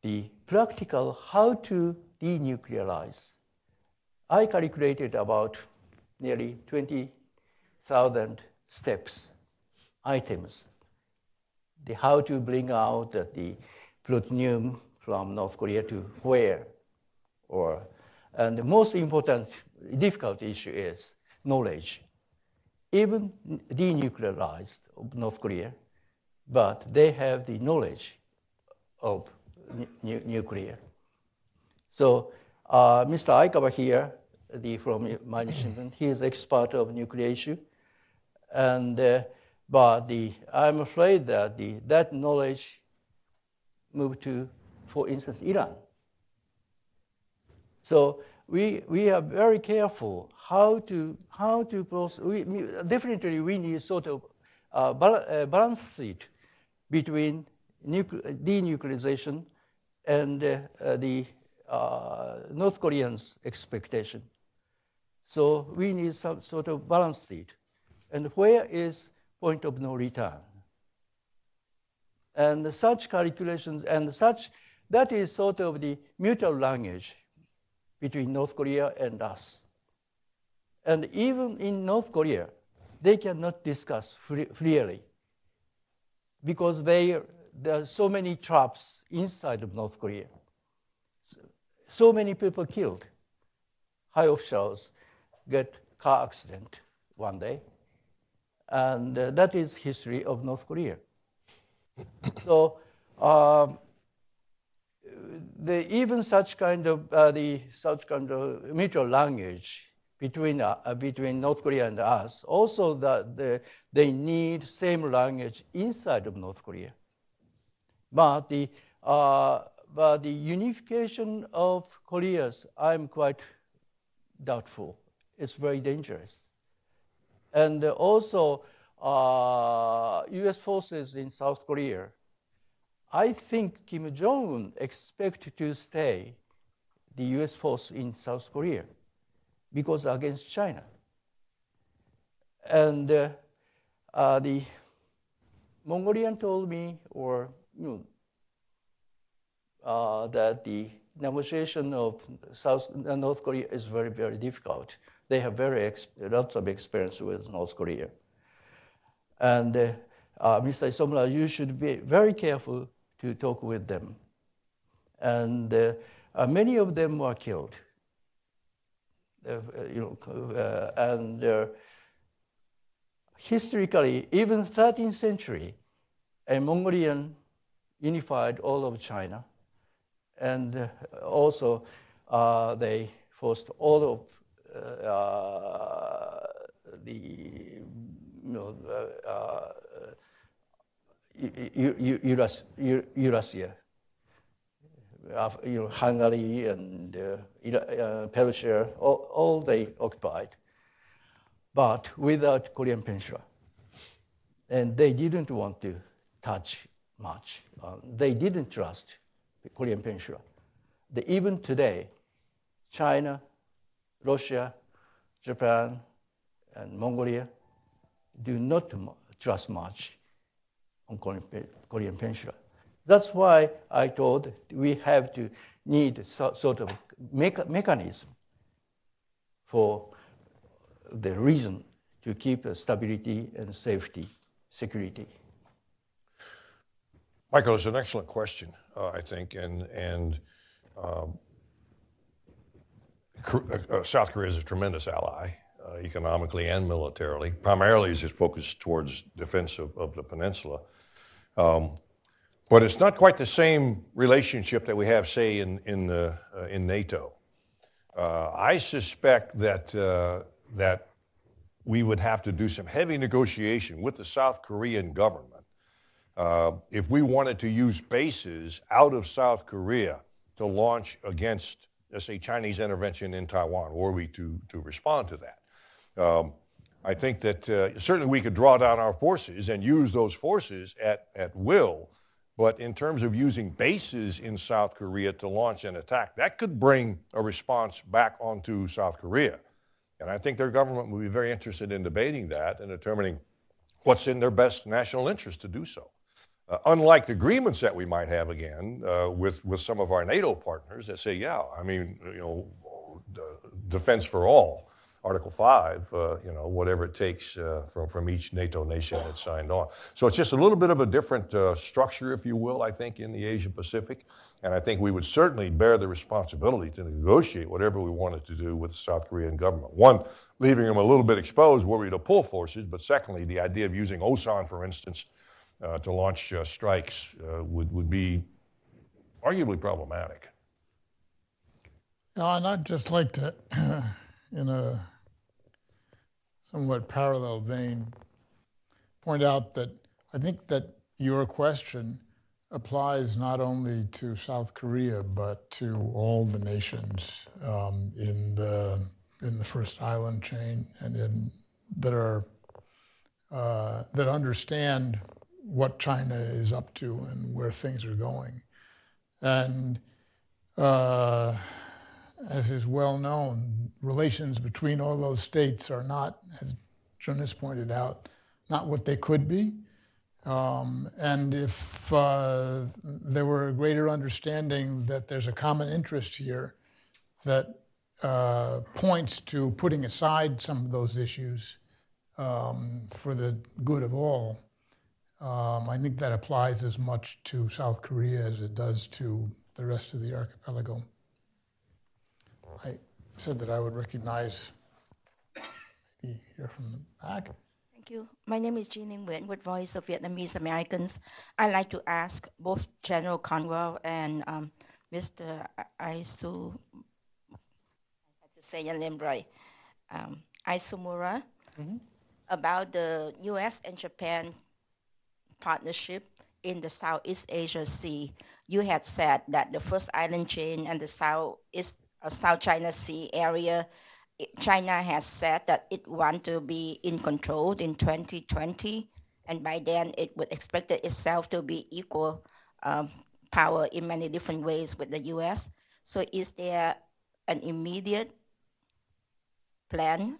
the practical how to denuclearize. I calculated about nearly 20,000 steps, items the how to bring out the plutonium from North Korea to where, or and the most important difficult issue is knowledge. Even denuclearized North Korea, but they have the knowledge of nu- nu- nuclear. So uh, Mr. Aikawa here, the, from institution, he is expert of nuclear issue. And, uh, but the, I'm afraid that the, that knowledge moved to, for instance, Iran. So we, we are very careful how to, how to we, definitely we need sort of uh, uh, balance sheet between denuclearization and uh, uh, the uh, North Koreans' expectation. So we need some sort of balance sheet. And where is point of no return? And such calculations and such, that is sort of the mutual language between North Korea and us. And even in North Korea, they cannot discuss freely because they, there are so many traps inside of North Korea. So, many people killed. High officials get car accident one day, and uh, that is history of North Korea. So um, the, even such kind of uh, the such kind of mutual language between uh, uh, between North Korea and us, also that the, they need same language inside of North Korea. But the uh, but the unification of Koreas, I'm quite doubtful. It's very dangerous. And also, uh, U.S. forces in South Korea I think Kim Jong Un expect to stay the U.S. force in South Korea because against China. And uh, uh, the Mongolian told me, or you know, uh, that the negotiation of South uh, North Korea is very very difficult. They have very lots of experience with North Korea. And uh, uh, Mr. Isomura, you should be very careful to talk with them. and uh, uh, many of them were killed. You know, and historically, even 13th century, a Mongolian unified all of China, and also uh, they forced all of uh, the Eurasia, you know, Hungary and uh, uh, Persia, all, all they occupied, but without Korean Peninsula. And they didn't want to touch much. Uh, they didn't trust the Korean Peninsula. The, even today, China, Russia, Japan, and Mongolia do not trust much on Korean, Peninsula. That's why I thought we have to need so, sort of mecha mechanism for the reason to keep stability and safety, security. Michael, it's an excellent question, uh, I think, and and um, uh, uh, South Korea is a tremendous ally, uh, economically and militarily. Primarily, as is focused towards defense of, of the peninsula. Um, but it's not quite the same relationship that we have, say, in, in, the, uh, in NATO. Uh, I suspect that, uh, that we would have to do some heavy negotiation with the South Korean government uh, if we wanted to use bases out of South Korea to launch against, let's say, Chinese intervention in Taiwan, were we to, to respond to that. Um, I think that uh, certainly we could draw down our forces and use those forces at, at will but in terms of using bases in South Korea to launch an attack, that could bring a response back onto South Korea. And I think their government would be very interested in debating that and determining what's in their best national interest to do so. Uh, unlike agreements that we might have again uh, with, with some of our NATO partners that say, yeah, I mean, you know, defense for all. Article 5, uh, you know, whatever it takes uh, from, from each NATO nation that signed on. So it's just a little bit of a different uh, structure, if you will, I think, in the Asia Pacific. And I think we would certainly bear the responsibility to negotiate whatever we wanted to do with the South Korean government. One, leaving them a little bit exposed we to pull forces, but secondly, the idea of using Osan, for instance, uh, to launch uh, strikes uh, would, would be arguably problematic. Now, I'd just like to, (clears throat) in a somewhat parallel vein, point out that I think that your question applies not only to South Korea but to all the nations um, in the in the first island chain and in that are uh, that understand what China is up to and where things are going, and. Uh, as is well known, relations between all those states are not, as Jonas pointed out, not what they could be. Um, and if uh, there were a greater understanding that there's a common interest here that uh, points to putting aside some of those issues um, for the good of all, um, I think that applies as much to South Korea as it does to the rest of the archipelago. Said that I would recognize maybe here from the back. Thank you. My name is Jean Nguyen with Voice of Vietnamese Americans. I'd like to ask both General Conway and um, Mr. Aisu, I have to say your name right, um, Isomura, mm-hmm. about the U.S. and Japan partnership in the Southeast Asia Sea. You had said that the first island chain and the Southeast South China Sea area, China has said that it want to be in control in 2020, and by then it would expect itself to be equal um, power in many different ways with the U.S. So, is there an immediate plan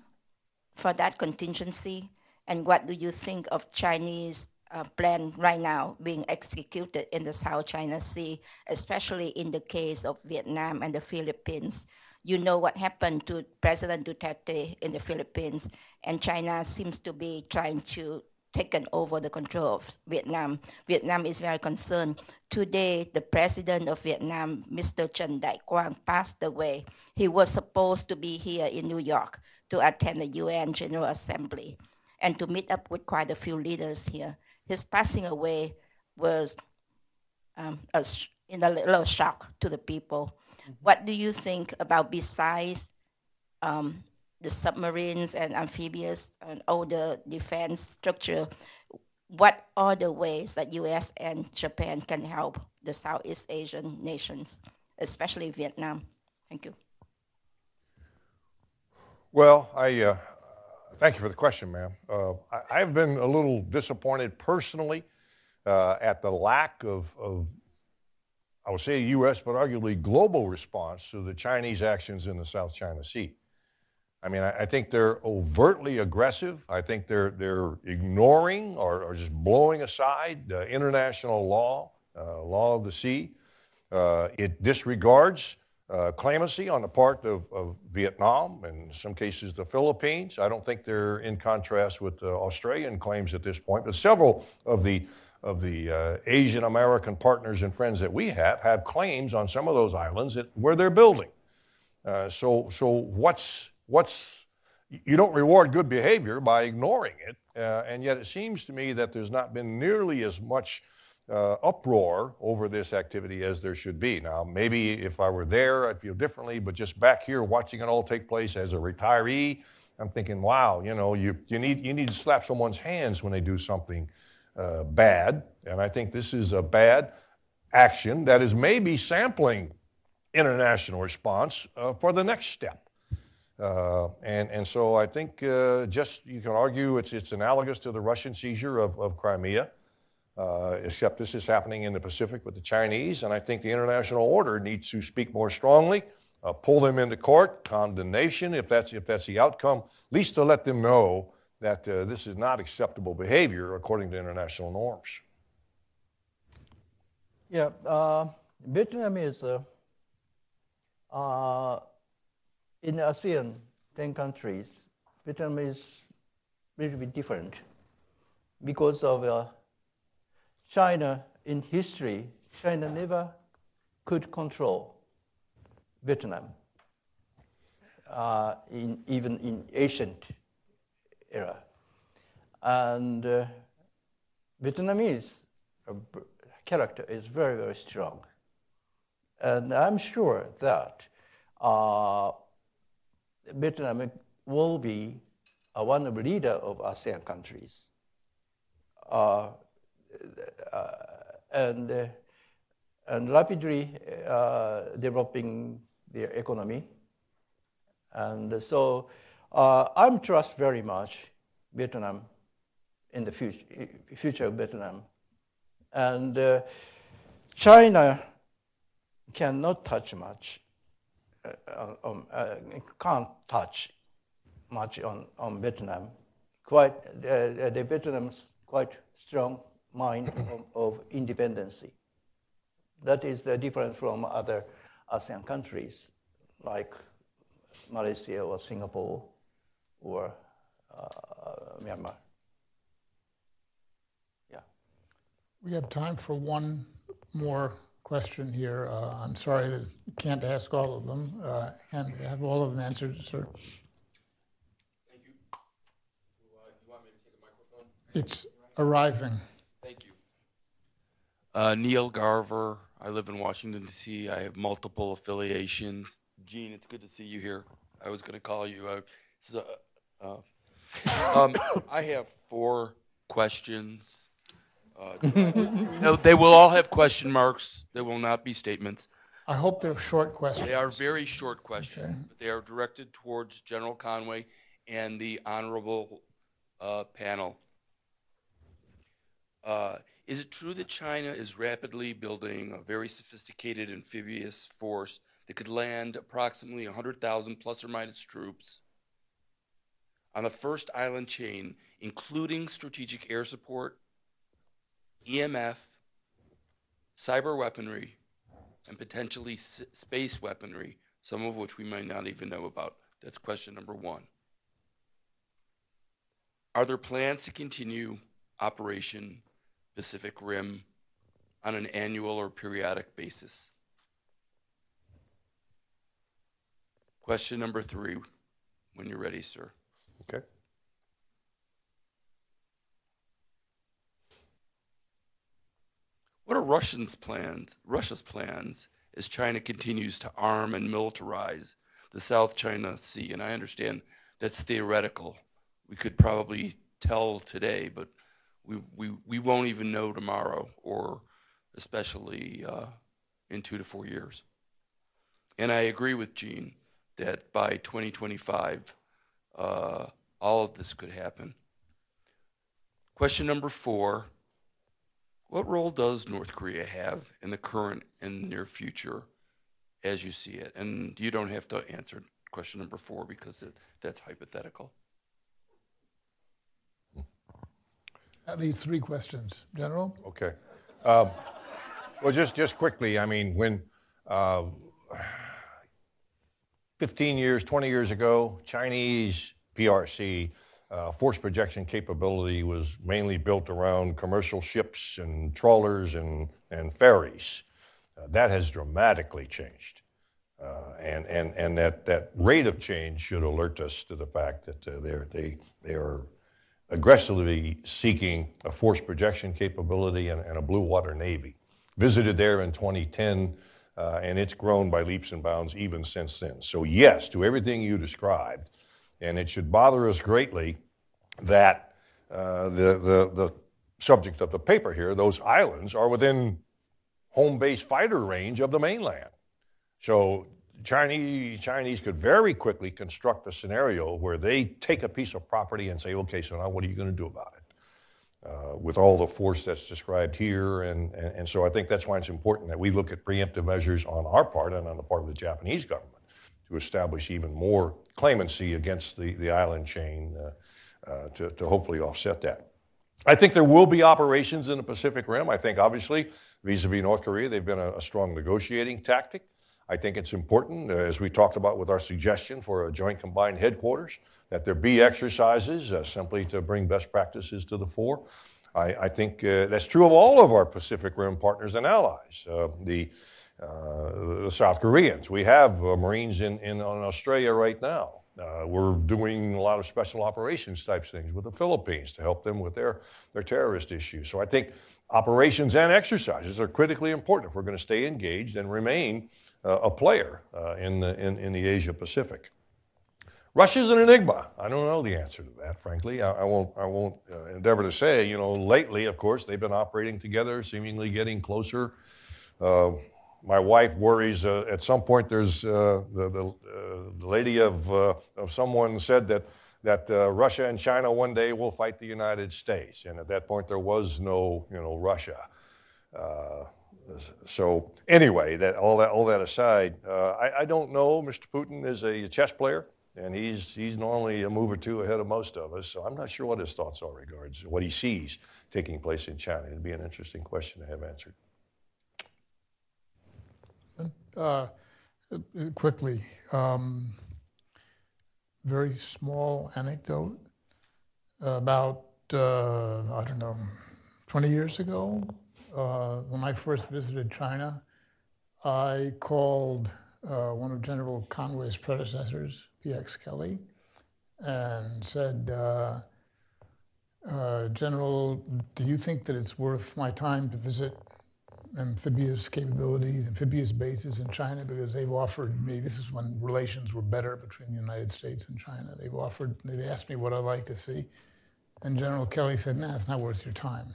for that contingency? And what do you think of Chinese uh, plan right now being executed in the South China Sea, especially in the case of Vietnam and the Philippines. You know what happened to President Duterte in the Philippines, and China seems to be trying to taken over the control of Vietnam. Vietnam is very concerned. Today, the president of Vietnam, Mr. Trần Đại Quang, passed away. He was supposed to be here in New York to attend the UN General Assembly and to meet up with quite a few leaders here. His passing away was um, a, sh- in a little shock to the people. What do you think about besides um, the submarines and amphibious and all the defense structure? What are the ways that U.S. and Japan can help the Southeast Asian nations, especially Vietnam? Thank you. Well, I uh, thank you for the question, ma'am. Uh, I, I've been a little disappointed personally uh, at the lack of, of, I would say, U.S., but arguably global response to the Chinese actions in the South China Sea. I mean, I, I think they're overtly aggressive. I think they're, they're ignoring or, or just blowing aside international law, uh, law of the sea. Uh, it disregards uh, claimancy on the part of, of Vietnam and in some cases the Philippines. I don't think they're in contrast with the Australian claims at this point, but several of the of the uh, Asian American partners and friends that we have have claims on some of those islands that, where they're building. Uh, so, so what's what's you don't reward good behavior by ignoring it, uh, and yet it seems to me that there's not been nearly as much uh, uproar over this activity as there should be. Now, maybe if I were there, I'd feel differently, but just back here watching it all take place as a retiree, I'm thinking, wow, you know, you, you, need, you need to slap someone's hands when they do something uh, bad. And I think this is a bad action that is maybe sampling international response uh, for the next step. Uh, and, and so I think uh, just you can argue it's, it's analogous to the Russian seizure of, of Crimea. Uh, except this is happening in the Pacific with the Chinese. And I think the international order needs to speak more strongly, uh, pull them into court, condemnation if that's, if that's the outcome, at least to let them know that uh, this is not acceptable behavior according to international norms. Yeah, uh, Vietnam is uh, uh, in ASEAN 10 countries. Vietnam is a little bit different because of China in history, China never could control Vietnam, uh, in, even in ancient era. And uh, Vietnamese uh, character is very, very strong. And I'm sure that uh, Vietnam will be uh, one of the leader of ASEAN countries. Uh, and, uh, and rapidly uh, developing their economy. And so I'm trust very much Vietnam in the future, future of Vietnam. And uh, China cannot touch much, uh, um, uh, can't touch much on, on Vietnam. Quite, the Vietnam's quite strong mind of, of independency. That is the difference from other ASEAN countries like Malaysia or Singapore or uh, Myanmar. Yeah. We have time for one more question here. Uh, I'm sorry that you can't ask all of them. Uh, and have all of them answered, sir. Thank you. You, uh, you want me to take a microphone? It's arriving. Uh, Neil Garver. I live in Washington, D.C. I have multiple affiliations. Gene, it's good to see you here. I was going to call you. Uh, so, uh, um, I have four questions. Uh, no, they will all have question marks. They will not be statements. I hope they're short questions. They are very short questions, but they are directed towards General Conway and the honorable uh, panel. Is it true that China is rapidly building a very sophisticated amphibious force that could land approximately 100,000 plus or minus troops on the first island chain, including strategic air support, EMF, cyber weaponry, and potentially s- space weaponry, some of which we might not even know about? That's question number one. Are there plans to continue Operation Pacific Rim on an annual or periodic basis? Question number three, when you're ready, sir. Okay. What are Russians' plans, Russia's plans as China continues to arm and militarize the South China Sea? And I understand that's theoretical. We could probably tell today, but we, we, we won't even know tomorrow or especially uh, in two to four years. And I agree with Gene that by 2025, uh, all of this could happen. Question number four What role does North Korea have in the current and near future as you see it? And you don't have to answer question number four because it, that's hypothetical. That leaves three questions. General? Okay. Um, well, just, just quickly, I mean, when uh, 15 years, 20 years ago, Chinese PRC uh, force projection capability was mainly built around commercial ships and trawlers and, and ferries. Uh, that has dramatically changed. Uh, and and, and that, that rate of change should alert us to the fact that uh, they're, they, they are aggressively seeking a force projection capability and, and a blue water navy. Visited there in 2010, uh, and it's grown by leaps and bounds even since then. So, yes, to everything you described, and it should bother us greatly that uh, the, the, the subject of the paper here, those islands, are within home base fighter range of the mainland. So Chinese, Chinese could very quickly construct a scenario where they take a piece of property and say, okay, so now what are you going to do about it? Uh, with all the force that's described here. And, and, and, so I think that's why it's important that we look at preemptive measures on our part and on the part of the Japanese government to establish even more claimancy against the, the island chain uh, uh, to, to hopefully offset that. I think there will be operations in the Pacific Rim. I think, obviously, vis a vis North Korea, they've been a, a strong negotiating tactic. I think it's important, uh, as we talked about with our suggestion for a joint combined headquarters, that there be exercises uh, simply to bring best practices to the fore. I, I think uh, that's true of all of our Pacific Rim partners and allies. Uh, the, uh, the South Koreans, we have uh, Marines in, in, Australia right now. we're doing a lot of special operations types things with the Philippines to help them with their, their terrorist issues. So I think operations and exercises are critically important if we're going to stay engaged and remain a player uh, in, the, in, in the Asia Pacific. Russia's an enigma. I don't know the answer to that, frankly. I, I won't, I won't uh, endeavor to say. You know, lately, of course, they've been operating together, seemingly getting closer. Uh, my wife worries uh, at some point there's uh, the, the, the, lady of, of someone said that, that Russia and China one day will fight the United States. And at that point, there was no, you know, Russia so anyway, that, all, that, all that aside, uh, I, I, don't know. Mr. Putin is a chess player, and he's, he's normally a move or two ahead of most of us. So I'm not sure what his thoughts are regards what he sees taking place in China. It'd be an interesting question to have answered. Uh, quickly, um, very small anecdote about, uh, I don't know, 20 years ago, uh, when I first visited China, I called uh, one of General Conway's predecessors, P.X. Kelley, and said, uh, uh, General, do you think that it's worth my time to visit amphibious capabilities, amphibious bases in China? Because they've offered me, this is when relations were better between the United States and China. They've offered, they asked me what I'd like to see. And General Kelley said, nah, it's not worth your time.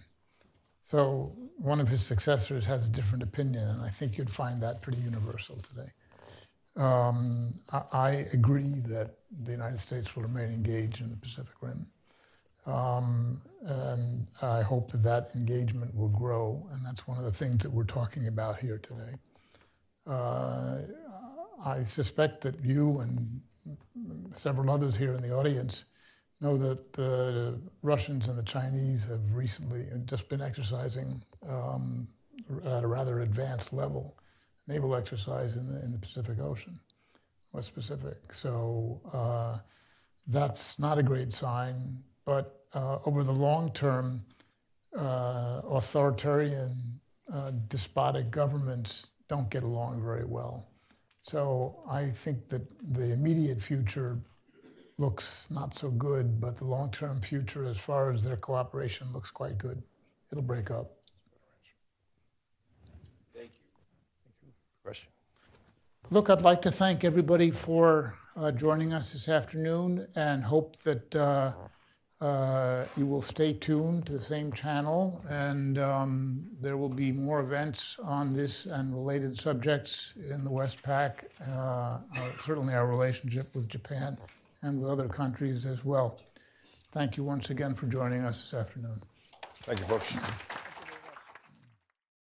So one of his successors has a different opinion, and I think you'd find that pretty universal today. Um, I, I, agree that the United States will remain engaged in the Pacific Rim. Um, and I hope that that engagement will grow, and that's one of the things that we're talking about here today. Uh, I suspect that you and several others here in the audience know that the Russians and the Chinese have recently just been exercising um, at a rather advanced level, naval exercise in the, in the Pacific Ocean, West Pacific. So uh, that's not a great sign, but uh, over the long term, uh, authoritarian, uh, despotic governments don't get along very well. So I think that the immediate future looks not so good, but the long-term future, as far as their cooperation, looks quite good. It'll break up. Thank you. Thank you. Question? Look, I'd like to thank everybody for uh, joining us this afternoon and hope that uh, uh, you will stay tuned to the same channel and um, there will be more events on this and related subjects in the Westpac, uh, uh, certainly our relationship with Japan and with other countries as well. Thank you once again for joining us this afternoon. Thank you, folks.